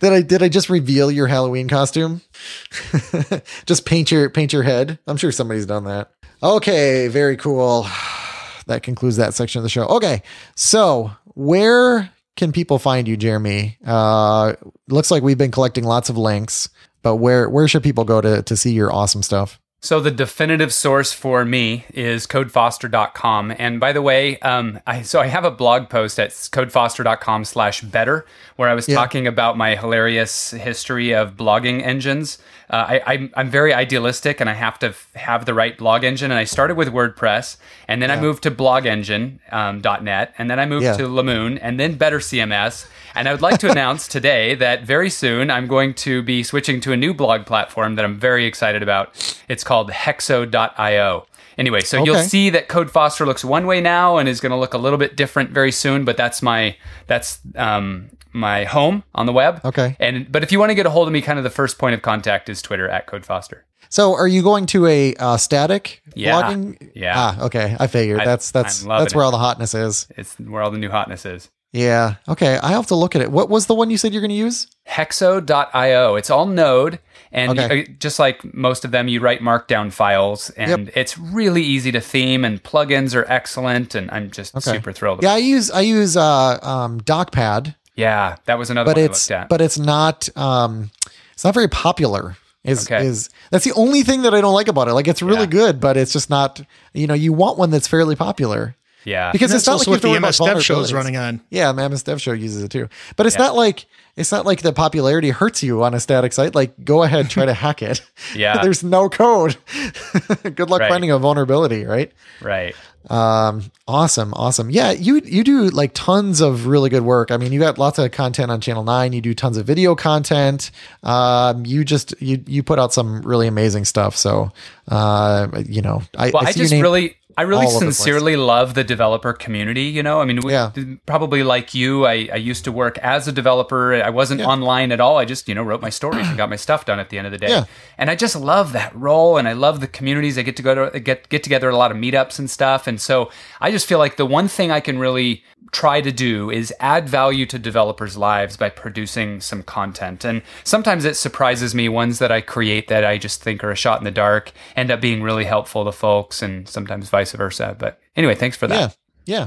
Speaker 1: did I did I just reveal your Halloween costume? [LAUGHS] just paint your paint your head. I'm sure somebody's done that. Okay, very cool. [SIGHS] That concludes that section of the show. Okay, so where can people find you, Jeremy? Uh, looks like we've been collecting lots of links, but where where should people go to to see your awesome stuff?
Speaker 3: So the definitive source for me is codefoster.com. And by the way, um, I, so I have a blog post at codefoster.com slash better, where I was
Speaker 1: Yeah.
Speaker 3: talking about my hilarious history of blogging engines. Uh, I, I'm, I'm very idealistic and I have to f- have the right blog engine. And I started with WordPress and then I moved to blogengine.net um, and then I moved
Speaker 1: Yeah.
Speaker 3: to Lamoon and then Better CMS. And I would like to [LAUGHS] announce today that very soon I'm going to be switching to a new blog platform that I'm very excited about. It's called hexo.io. Anyway, so you'll see that Code Foster looks one way now and is going to look a little bit different very soon, but that's my that's um my home on the web.
Speaker 1: Okay.
Speaker 3: And but if you want to get a hold of me, kind of the first point of contact is Twitter at Code Foster.
Speaker 1: So, are you going to a uh, static
Speaker 3: Yeah.
Speaker 1: blogging?
Speaker 3: Yeah.
Speaker 1: Ah, okay. I figured
Speaker 3: I-
Speaker 1: that's that's that's where
Speaker 3: it.
Speaker 1: all the hotness is.
Speaker 3: It's where all the new hotness is.
Speaker 1: Yeah. Okay. I have to look at it. What was the one you said you're going to use?
Speaker 3: hexo.io. It's all Node. And
Speaker 1: Okay.
Speaker 3: uh, just like most of them, you write markdown files, and it's really easy to theme. And plugins are excellent, and I'm just
Speaker 1: Okay.
Speaker 3: super thrilled.
Speaker 1: Yeah, I use I use uh um DocPad,
Speaker 3: yeah, that was another
Speaker 1: but
Speaker 3: one
Speaker 1: it's
Speaker 3: I looked at.
Speaker 1: but it's not um it's not very popular. Is
Speaker 3: Okay.
Speaker 1: is that's the only thing that I don't like about it. Like it's really
Speaker 3: Yeah.
Speaker 1: good, but it's just not. You know, you want one that's fairly popular
Speaker 3: yeah,
Speaker 1: because
Speaker 2: That's
Speaker 1: it's not like you
Speaker 2: what
Speaker 1: have to
Speaker 2: the
Speaker 1: worry about
Speaker 2: MS Dev show is running on.
Speaker 1: Yeah, the MS Dev Show uses it too. But it's
Speaker 3: Yeah.
Speaker 1: not like it's not like the popularity hurts you on a static site. Like go ahead, try to hack it. [LAUGHS]
Speaker 3: Yeah. [LAUGHS]
Speaker 1: There's no code. [LAUGHS] Good luck
Speaker 3: Right.
Speaker 1: finding a vulnerability, right?
Speaker 3: right.
Speaker 1: Um, awesome, awesome. Yeah, you you do like tons of really good work. I mean, you got lots of content on Channel Nine. You do tons of video content. Um, you just you you put out some really amazing stuff. So, uh, you know, I,
Speaker 3: Well, I,
Speaker 1: your
Speaker 3: just really, I really
Speaker 1: all over the
Speaker 3: sincerely love the developer community. You know, I mean, we,
Speaker 1: Yeah.
Speaker 3: probably like you, I, I used to work as a developer. I wasn't online at all. I just, you know, wrote my [CLEARS THROAT] stories and got my stuff done at the end of the day.
Speaker 1: Yeah.
Speaker 3: And I just love that role, and I love the communities. I get to go to get get together at a lot of meetups and stuff. And so I just feel like the one thing I can really try to do is add value to developers' lives by producing some content. And sometimes it surprises me ones that I create that I just think are a shot in the dark end up being really helpful to folks, and sometimes vice versa. But anyway, thanks for that.
Speaker 1: Yeah, yeah.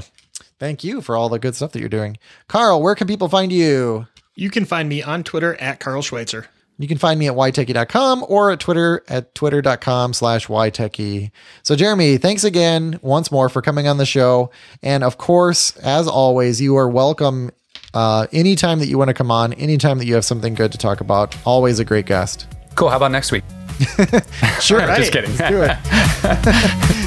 Speaker 1: Thank you for all the good stuff that you're doing. Carl, where can people find you?
Speaker 2: You can find me on Twitter at Carl Schweitzer.
Speaker 1: You can find me at ytechie.com or at Twitter at twitter.com slash ytechie. So, Jeremy, thanks again once more for coming on the show. And of course, as always, you are welcome uh, anytime that you want to come on, anytime that you have something good to talk about. Always a great guest.
Speaker 3: Cool. How about next week? [LAUGHS]
Speaker 1: Sure.
Speaker 2: Right. [LAUGHS]
Speaker 3: Just kidding.
Speaker 1: do it. [LAUGHS]